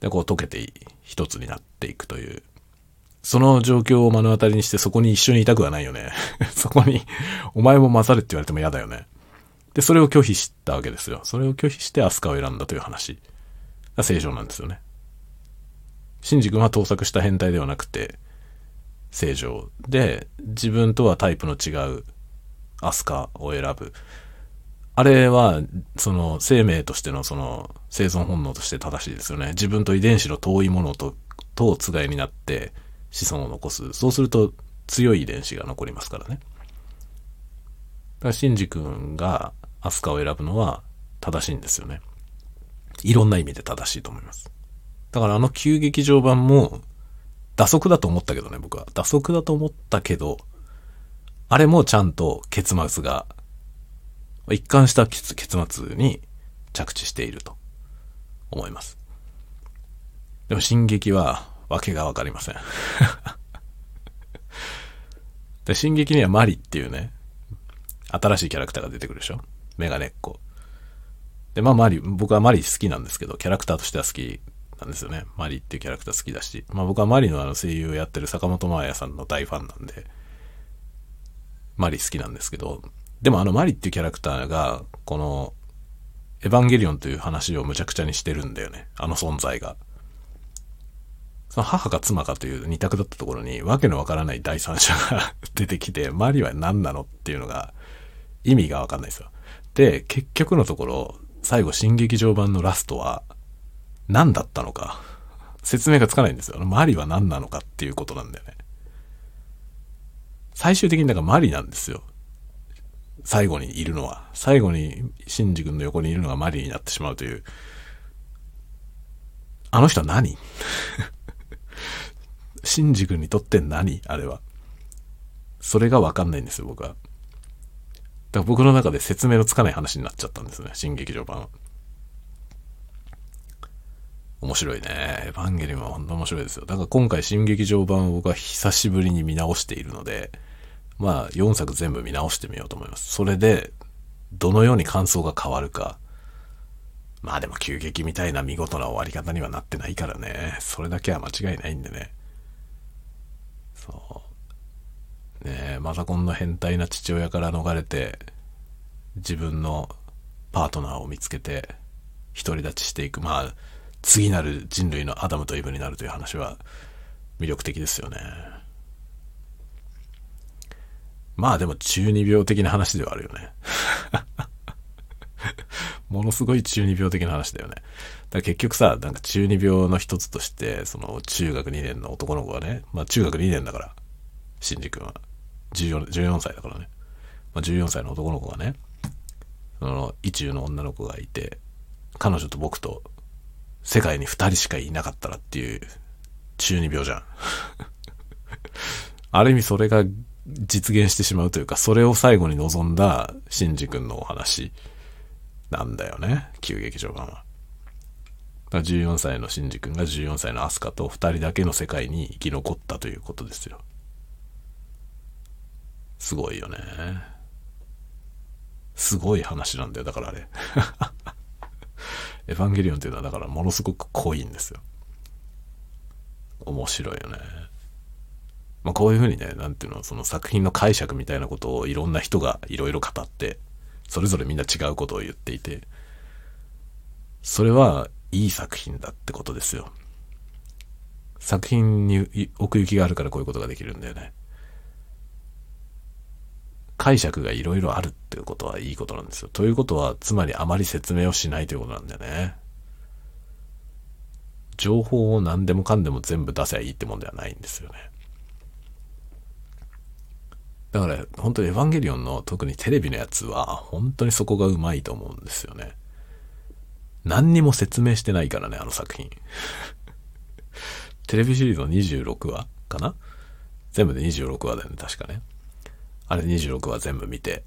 で、こう溶けて一つになっていくという。その状況を目の当たりにしてそこに一緒にいたくはないよね。そこに、お前も混ざれって言われても嫌だよね。で、それを拒否したわけですよ。それを拒否してアスカを選んだという話が正常なんですよね。シンジ君は盗作した変態ではなくて、正常で、自分とはタイプの違うアスカを選ぶ。あれは、その生命としてのその生存本能として正しいですよね。自分と遺伝子の遠いものととつがいになって子孫を残す。そうすると強い遺伝子が残りますからね。だからシンジ君がアスカを選ぶのは正しいんですよね。いろんな意味で正しいと思います。だからあの急劇場版も打足だと思ったけどね、僕は。打足だと思ったけど、あれもちゃんと結末が、一貫した結末に着地していると思います。でも進撃はわけがわかりません で、進撃にはマリっていうね、新しいキャラクターが出てくるでしょ？メガネっ子。で、まあマリ、僕はマリ好きなんですけど、キャラクターとしては好きなんですよね。マリっていうキャラクター好きだし。まあ僕はマリのあの声優をやってる坂本真綾さんの大ファンなんで、マリ好きなんですけど、でもあのマリっていうキャラクターが、この、エヴァンゲリオンという話をむちゃくちゃにしてるんだよね。あの存在が。その母か妻かという二択だったところに、わけのわからない第三者が 出てきて、マリは何なのっていうのが、意味がわかんないですよ。で、結局のところ、最後、新劇場版のラストは、何だったのか、説明がつかないんですよ。マリは何なのかっていうことなんだよね。最終的にだからマリなんですよ。最後にいるのは。最後に、シンジ君の横にいるのがマリーになってしまうという。あの人は何？シンジ君にとって何？あれは。それがわかんないんですよ、僕は。だから僕の中で説明のつかない話になっちゃったんですね、新劇場版。面白いね。エヴァンゲリオンは本当面白いですよ。だから今回新劇場版を僕は久しぶりに見直しているので、まあ4作全部見直してみようと思います。それで、どのように感想が変わるか。まあでも急激みたいな見事な終わり方にはなってないからね。それだけは間違いないんでね。そう。ねえ、マザコンの変態な父親から逃れて、自分のパートナーを見つけて、独り立ちしていく。まあ、次なる人類のアダムとイブになるという話は魅力的ですよね。まあでも中二病的な話ではあるよね。ものすごい中二病的な話だよね。だから結局さ、なんか中二病の一つとして、その中学2年の男の子がね、まあ中学2年だから、シンジ君は。14, 14歳だからね。まあ14歳の男の子がね、その、意中の女の子がいて、彼女と僕と世界に2人しかいなかったらっていう中二病じゃん。ある意味それが実現してしまうというか、それを最後に望んだシンジ君のお話なんだよね、旧劇場版は。だ14歳のシンジ君が14歳のアスカと2人だけの世界に生き残ったということですよ。すごいよね。すごい話なんだよ、だからあれ。エヴァンゲリオンっていうのはだからものすごく濃いんですよ。面白いよね。まあこういうふうにね、なんていうの、その作品の解釈みたいなことをいろんな人がいろいろ語って、それぞれみんな違うことを言っていて、それはいい作品だってことですよ。作品に奥行きがあるからこういうことができるんだよね。解釈がいろいろあるっていうことはいいことなんですよ。ということは、つまりあまり説明をしないということなんだよね。情報を何でもかんでも全部出せばいいってもんではないんですよね。だから、本当にエヴァンゲリオンの特にテレビのやつは、本当にそこがうまいと思うんですよね。何にも説明してないからね、あの作品。テレビシリーズの26話かな？全部で26話だよね、確かね。あれ26話全部見て、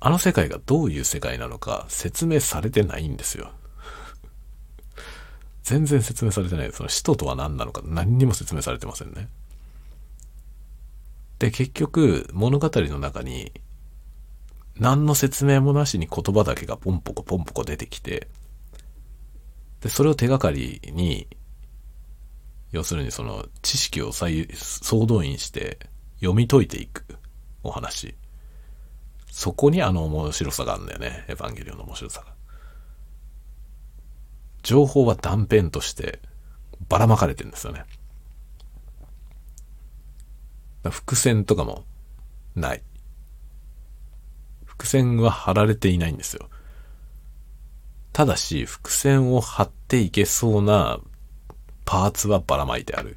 あの世界がどういう世界なのか説明されてないんですよ。全然説明されてない。その使徒とは何なのか何にも説明されてませんね。で、結局、物語の中に、何の説明もなしに言葉だけがポンポコポンポコ出てきて、で、それを手がかりに、要するにその知識を総動員して読み解いていくお話。そこにあの面白さがあるんだよね。エヴァンゲリオンの面白さが。情報は断片としてばらまかれてるんですよね。伏線とかもない。伏線は張られていないんですよ。ただし、伏線を張っていけそうなパーツはばらまいてある。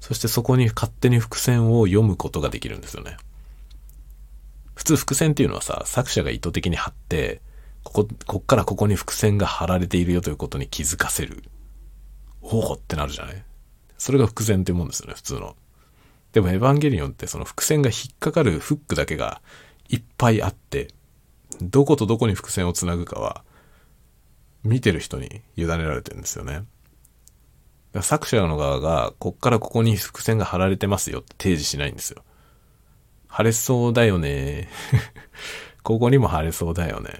そしてそこに勝手に伏線を読むことができるんですよね。普通伏線っていうのはさ、作者が意図的に貼って、ここ、こっからここに伏線が貼られているよということに気づかせる。ほほってなるじゃない？それが伏線っていうもんですよね、普通の。でもエヴァンゲリオンってその伏線が引っかかるフックだけがいっぱいあって、どことどこに伏線をつなぐかは、見てる人に委ねられてるんですよね。作者の側が、こっからここに伏線が貼られてますよって提示しないんですよ。貼 れそうだよね。ここにも貼れそうだよね。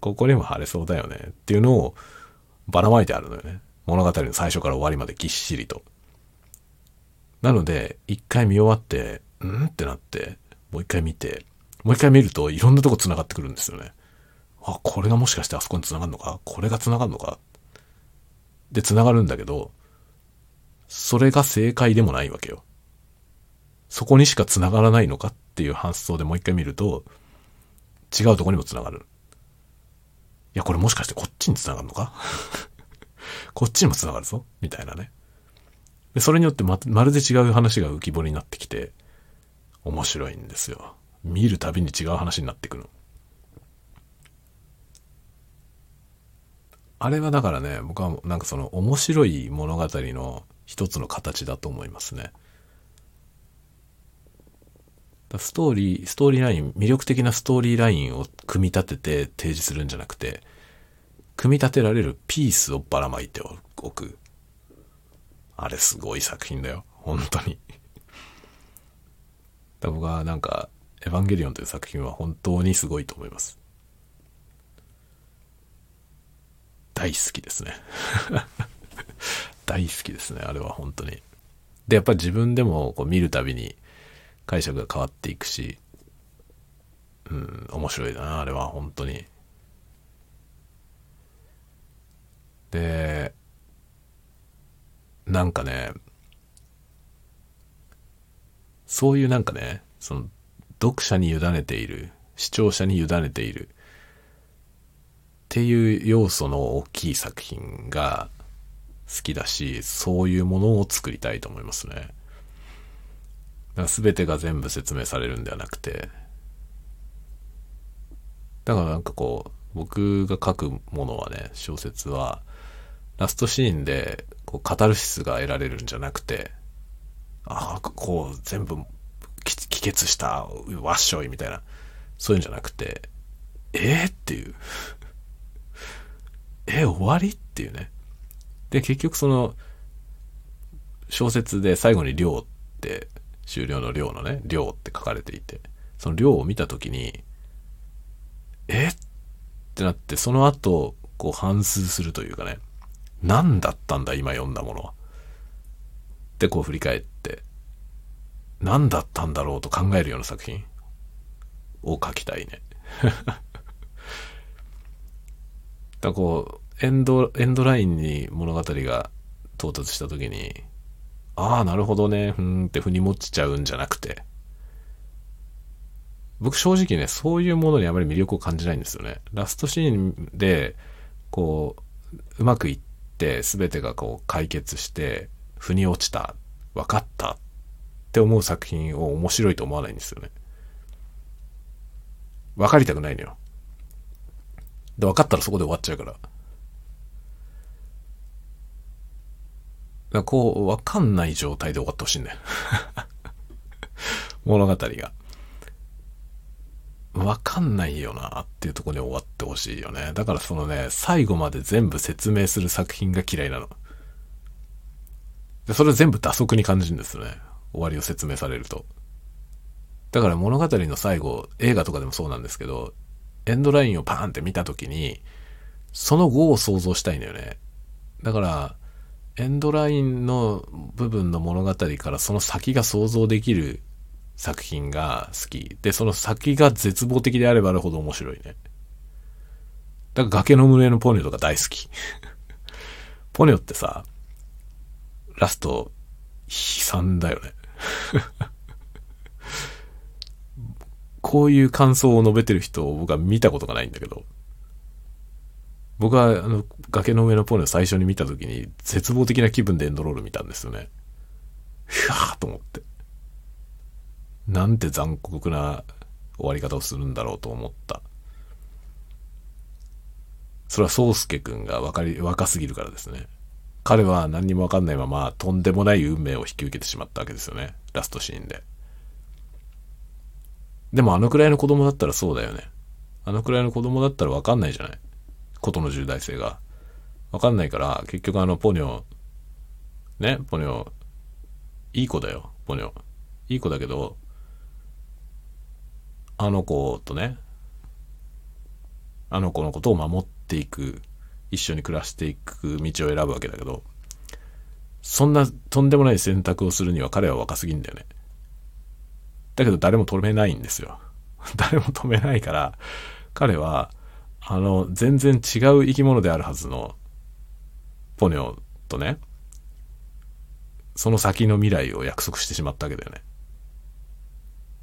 ここにも貼れそうだよね。っていうのをばらまいてあるのよね。物語の最初から終わりまでぎっしりと。なので、一回見終わって、ん？ってなって、もう一回見て、もう一回見るといろんなとこ繋がってくるんですよね。あ、これがもしかしてあそこに繋がるのか？これが繋がるのか？で、繋がるんだけど、それが正解でもないわけよ。そこにしか繋がらないのかっていう発想でもう一回見ると、違うとこにも繋がる。いや、これもしかしてこっちに繋がるのか？こっちにも繋がるぞ？みたいなね。で、それによってま、まるで違う話が浮き彫りになってきて、面白いんですよ。見るたびに違う話になってくる。あれはだからね、僕はなんかその面白い物語の一つの形だと思いますね。ストーリー、ストーリーライン、魅力的なストーリーラインを組み立てて提示するんじゃなくて、組み立てられるピースをばらまいておく。あれすごい作品だよ。本当に。僕はなんか、エヴァンゲリオンという作品は本当にすごいと思います。大好きですね。大好きですね、あれは本当に。で、やっぱ自分でもこう見るたびに解釈が変わっていくし、うん、面白いな、あれは本当に。で、なんかね、そういうなんかね、その、読者に委ねている、視聴者に委ねている、っていう要素の大きい作品が好きだし、そういうものを作りたいと思いますね。だから全てが全部説明されるんではなくて、だからなんかこう、僕が書くものはね、小説は、ラストシーンで、こう、カタルシスが得られるんじゃなくて、ああ、こう、全部、帰結したわっしょいみたいな、そういうんじゃなくて、えー、っていう。え、終わりっていうね。で、結局その、小説で最後に量って、終了の量のね、量って書かれていて、その量を見たときに、えってなって、その後、こう反芻するというかね、何だったんだ今読んだものは。で、こう振り返って、何だったんだろうと考えるような作品を書きたいね。だこう、エンド、エンドラインに物語が到達した時に、ああ、なるほどね、ふんって腑に落ちちゃうんじゃなくて、僕正直ね、そういうものにあまり魅力を感じないんですよね。ラストシーンで、こう、うまくいって、全てがこう解決して、腑に落ちた、分かったって思う作品を面白いと思わないんですよね。分かりたくないのよ。で、分かったらそこで終わっちゃうから。だかこう、分かんない状態で終わってほしいんだよ。物語が。わかんないよなっていうとこに終わってほしいよね。だからそのね、最後まで全部説明する作品が嫌いなの。で、それ全部打足に感じるんですよね。終わりを説明されると。だから物語の最後、映画とかでもそうなんですけど、エンドラインをパーンって見たときに、その後を想像したいんだよね。だから、エンドラインの部分の物語からその先が想像できる作品が好き。で、その先が絶望的であればあるほど面白いね。だから崖の群れのポニョとか大好き。ポニョってさ、ラスト、悲惨だよね。こういう感想を述べてる人を僕は見たことがないんだけど、僕はあの崖の上のポニョ最初に見た時に絶望的な気分でエンドロール見たんですよね。ふわーと思って。なんて残酷な終わり方をするんだろうと思った。それは宗介くんが若り若すぎるからですね。彼は何にもわかんないままとんでもない運命を引き受けてしまったわけですよね。ラストシーンで。でもあのくらいの子供だったらそうだよね。あのくらいの子供だったらわかんないじゃない。ことの重大性が。わかんないから、結局あのポニョ、ね、ポニョ、いい子だよ、ポニョ。いい子だけど、あの子とね、あの子のことを守っていく、一緒に暮らしていく道を選ぶわけだけど、そんなとんでもない選択をするには彼は若すぎんだよね。だけど誰も止めないんですよ。誰も止めないから、彼は、あの、全然違う生き物であるはずの、ポニョとね、その先の未来を約束してしまったわけだよね。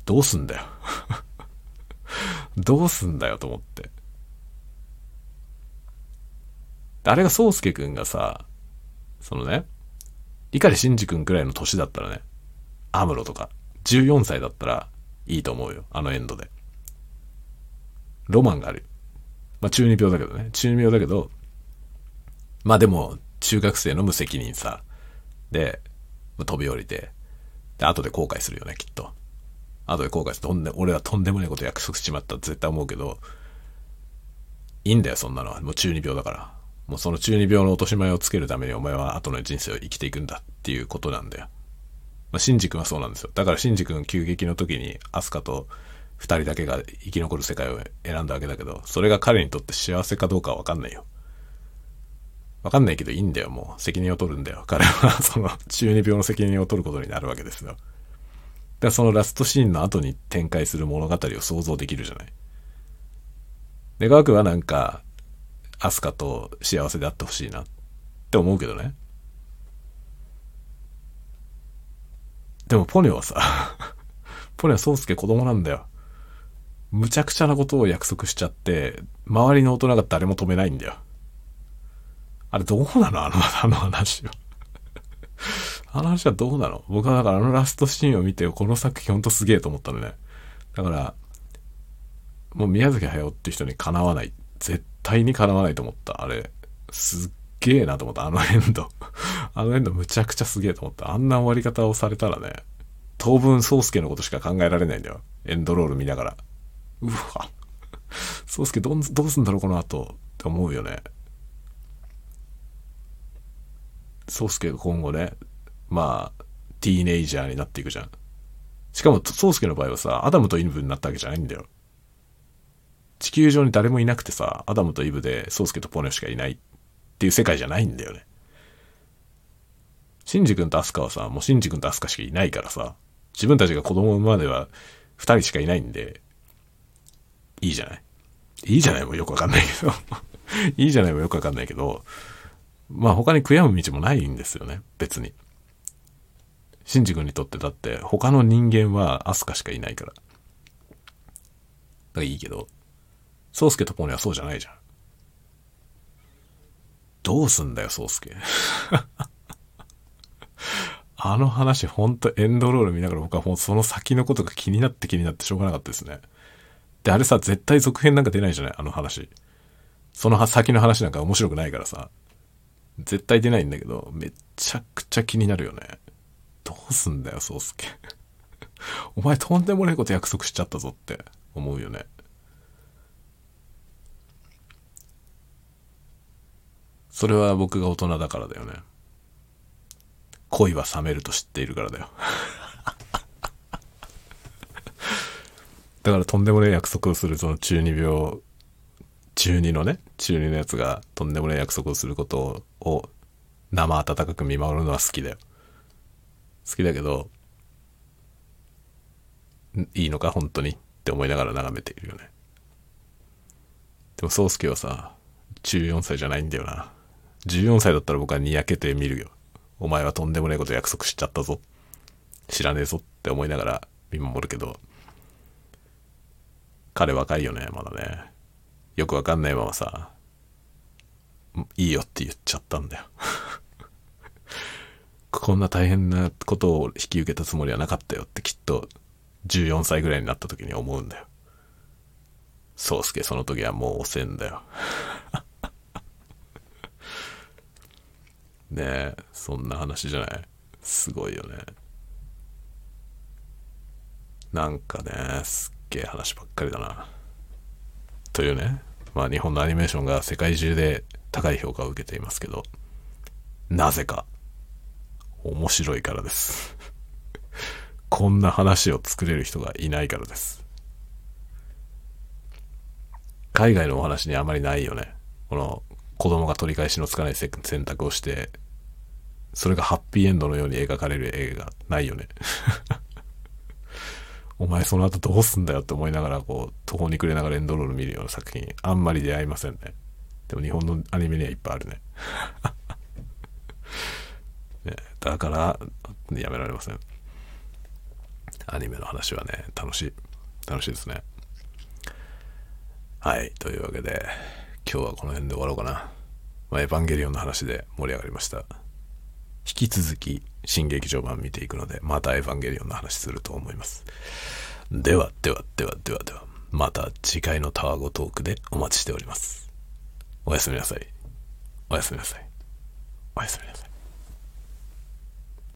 どうすんだよ どうすんだよと思って。あれが宗介くんがさ、そのね、碇シンジ君くらいの年だったらね、アムロとか、14歳だったらいいと思うよ。あのエンドで。ロマンがある。まあ中二病だけどね。中二病だけど、まあでも、中学生の無責任さ。で、飛び降りて、で、後で後悔するよね、きっと。後で後悔して、とんで、俺はとんでもないこと約束しちまったって絶対思うけど、いいんだよ、そんなのは。もう中二病だから。もうその中二病の落とし前をつけるためにお前は後の人生を生きていくんだっていうことなんだよ。まあ、シンジ君はそうなんですよ。だからシンジ君急激の時にアスカと二人だけが生き残る世界を選んだわけだけど、それが彼にとって幸せかどうかはわかんないよ。わかんないけどいいんだよ、もう。責任を取るんだよ。彼はその中二病の責任を取ることになるわけですよ。だそのラストシーンの後に展開する物語を想像できるじゃない？願わくはなんか、アスカと幸せであってほしいなって思うけどね。でもポニョはさ ポニョは宗介子供なんだよ。むちゃくちゃなことを約束しちゃって、周りの大人が誰も止めないんだよ。あれどうなの？あの、あの話はあの話はどうなの？僕はだからあのラストシーンを見て、この作品ほんとすげえと思ったのね。だから、もう宮崎駿って人にかなわない。絶対にかなわないと思った。あれ、すっげえなと思った。あのエンド。あのエンドむちゃくちゃすげえと思った。あんな終わり方をされたらね、当分宗介のことしか考えられないんだよ。エンドロール見ながら。うわ。宗介どんどうすんだろうこの後って思うよね。宗介が今後ね、まあ、ティーネイジャーになっていくじゃん。しかも、宗介の場合はさ、アダムとイブになったわけじゃないんだよ。地球上に誰もいなくてさ、アダムとイブで、ソウスケとポネしかいないっていう世界じゃないんだよね。シンジ君とアスカはさ、もうシンジ君とアスカしかいないからさ、自分たちが子供を産までは二人しかいないんで、いいじゃない？いいじゃない？もよくわかんないけど いいじゃない？もよくわかんないけど、まあ他に悔やむ道もないんですよね、別に。シンジ君にとってだって他の人間はアスカしかいないから。だからいいけど、宗介とポニーはそうじゃないじゃん。どうすんだよ、宗介。あの話、ほんとエンドロール見ながら僕はもうその先のことが気になって気になってしょうがなかったですね。で、あれさ、絶対続編なんか出ないじゃないあの話。その先の話なんか面白くないからさ。絶対出ないんだけど、めちゃくちゃ気になるよね。どうすんだよ、宗介。お前とんでもないこと約束しちゃったぞって思うよね。それは僕が大人だからだよね。恋は冷めると知っているからだよ。だからとんでもない約束をするその中二病、中二のね、中二のやつがとんでもない約束をすることを生温かく見守るのは好きだよ。好きだけど、いいのか本当に？って思いながら眺めているよね。でも宗介はさ、14歳じゃないんだよな。14歳だったら僕はにやけて見るよ。お前はとんでもないこと約束しちゃったぞ。知らねえぞって思いながら見守るけど、彼若いよね、まだね。よくわかんないままさ、いいよって言っちゃったんだよ。こんな大変なことを引き受けたつもりはなかったよってきっと14歳ぐらいになった時に思うんだよ。宗介その時はもう遅えんだよ。ねえ、そんな話じゃない？すごいよね。なんかね、すっげえ話ばっかりだな。というね、まあ日本のアニメーションが世界中で高い評価を受けていますけど、なぜか、面白いからです。こんな話を作れる人がいないからです。海外のお話にあまりないよね。この子供が取り返しのつかない選択をして、それがハッピーエンドのように描かれる映画ないよね。お前その後どうすんだよって思いながらこう途方に暮れながらエンドロール見るような作品あんまり出会いませんね。でも日本のアニメにはいっぱいあるね。だからやめられません。アニメの話はね、楽しい。楽しいですね。はい。というわけで、今日はこの辺で終わろうかな。まあ、エヴァンゲリオンの話で盛り上がりました。引き続き、新劇場版見ていくので、またエヴァンゲリオンの話すると思います。では、では、では、では、では、また次回のタワゴトークでお待ちしております。おやすみなさい。おやすみなさい。おやすみなさい。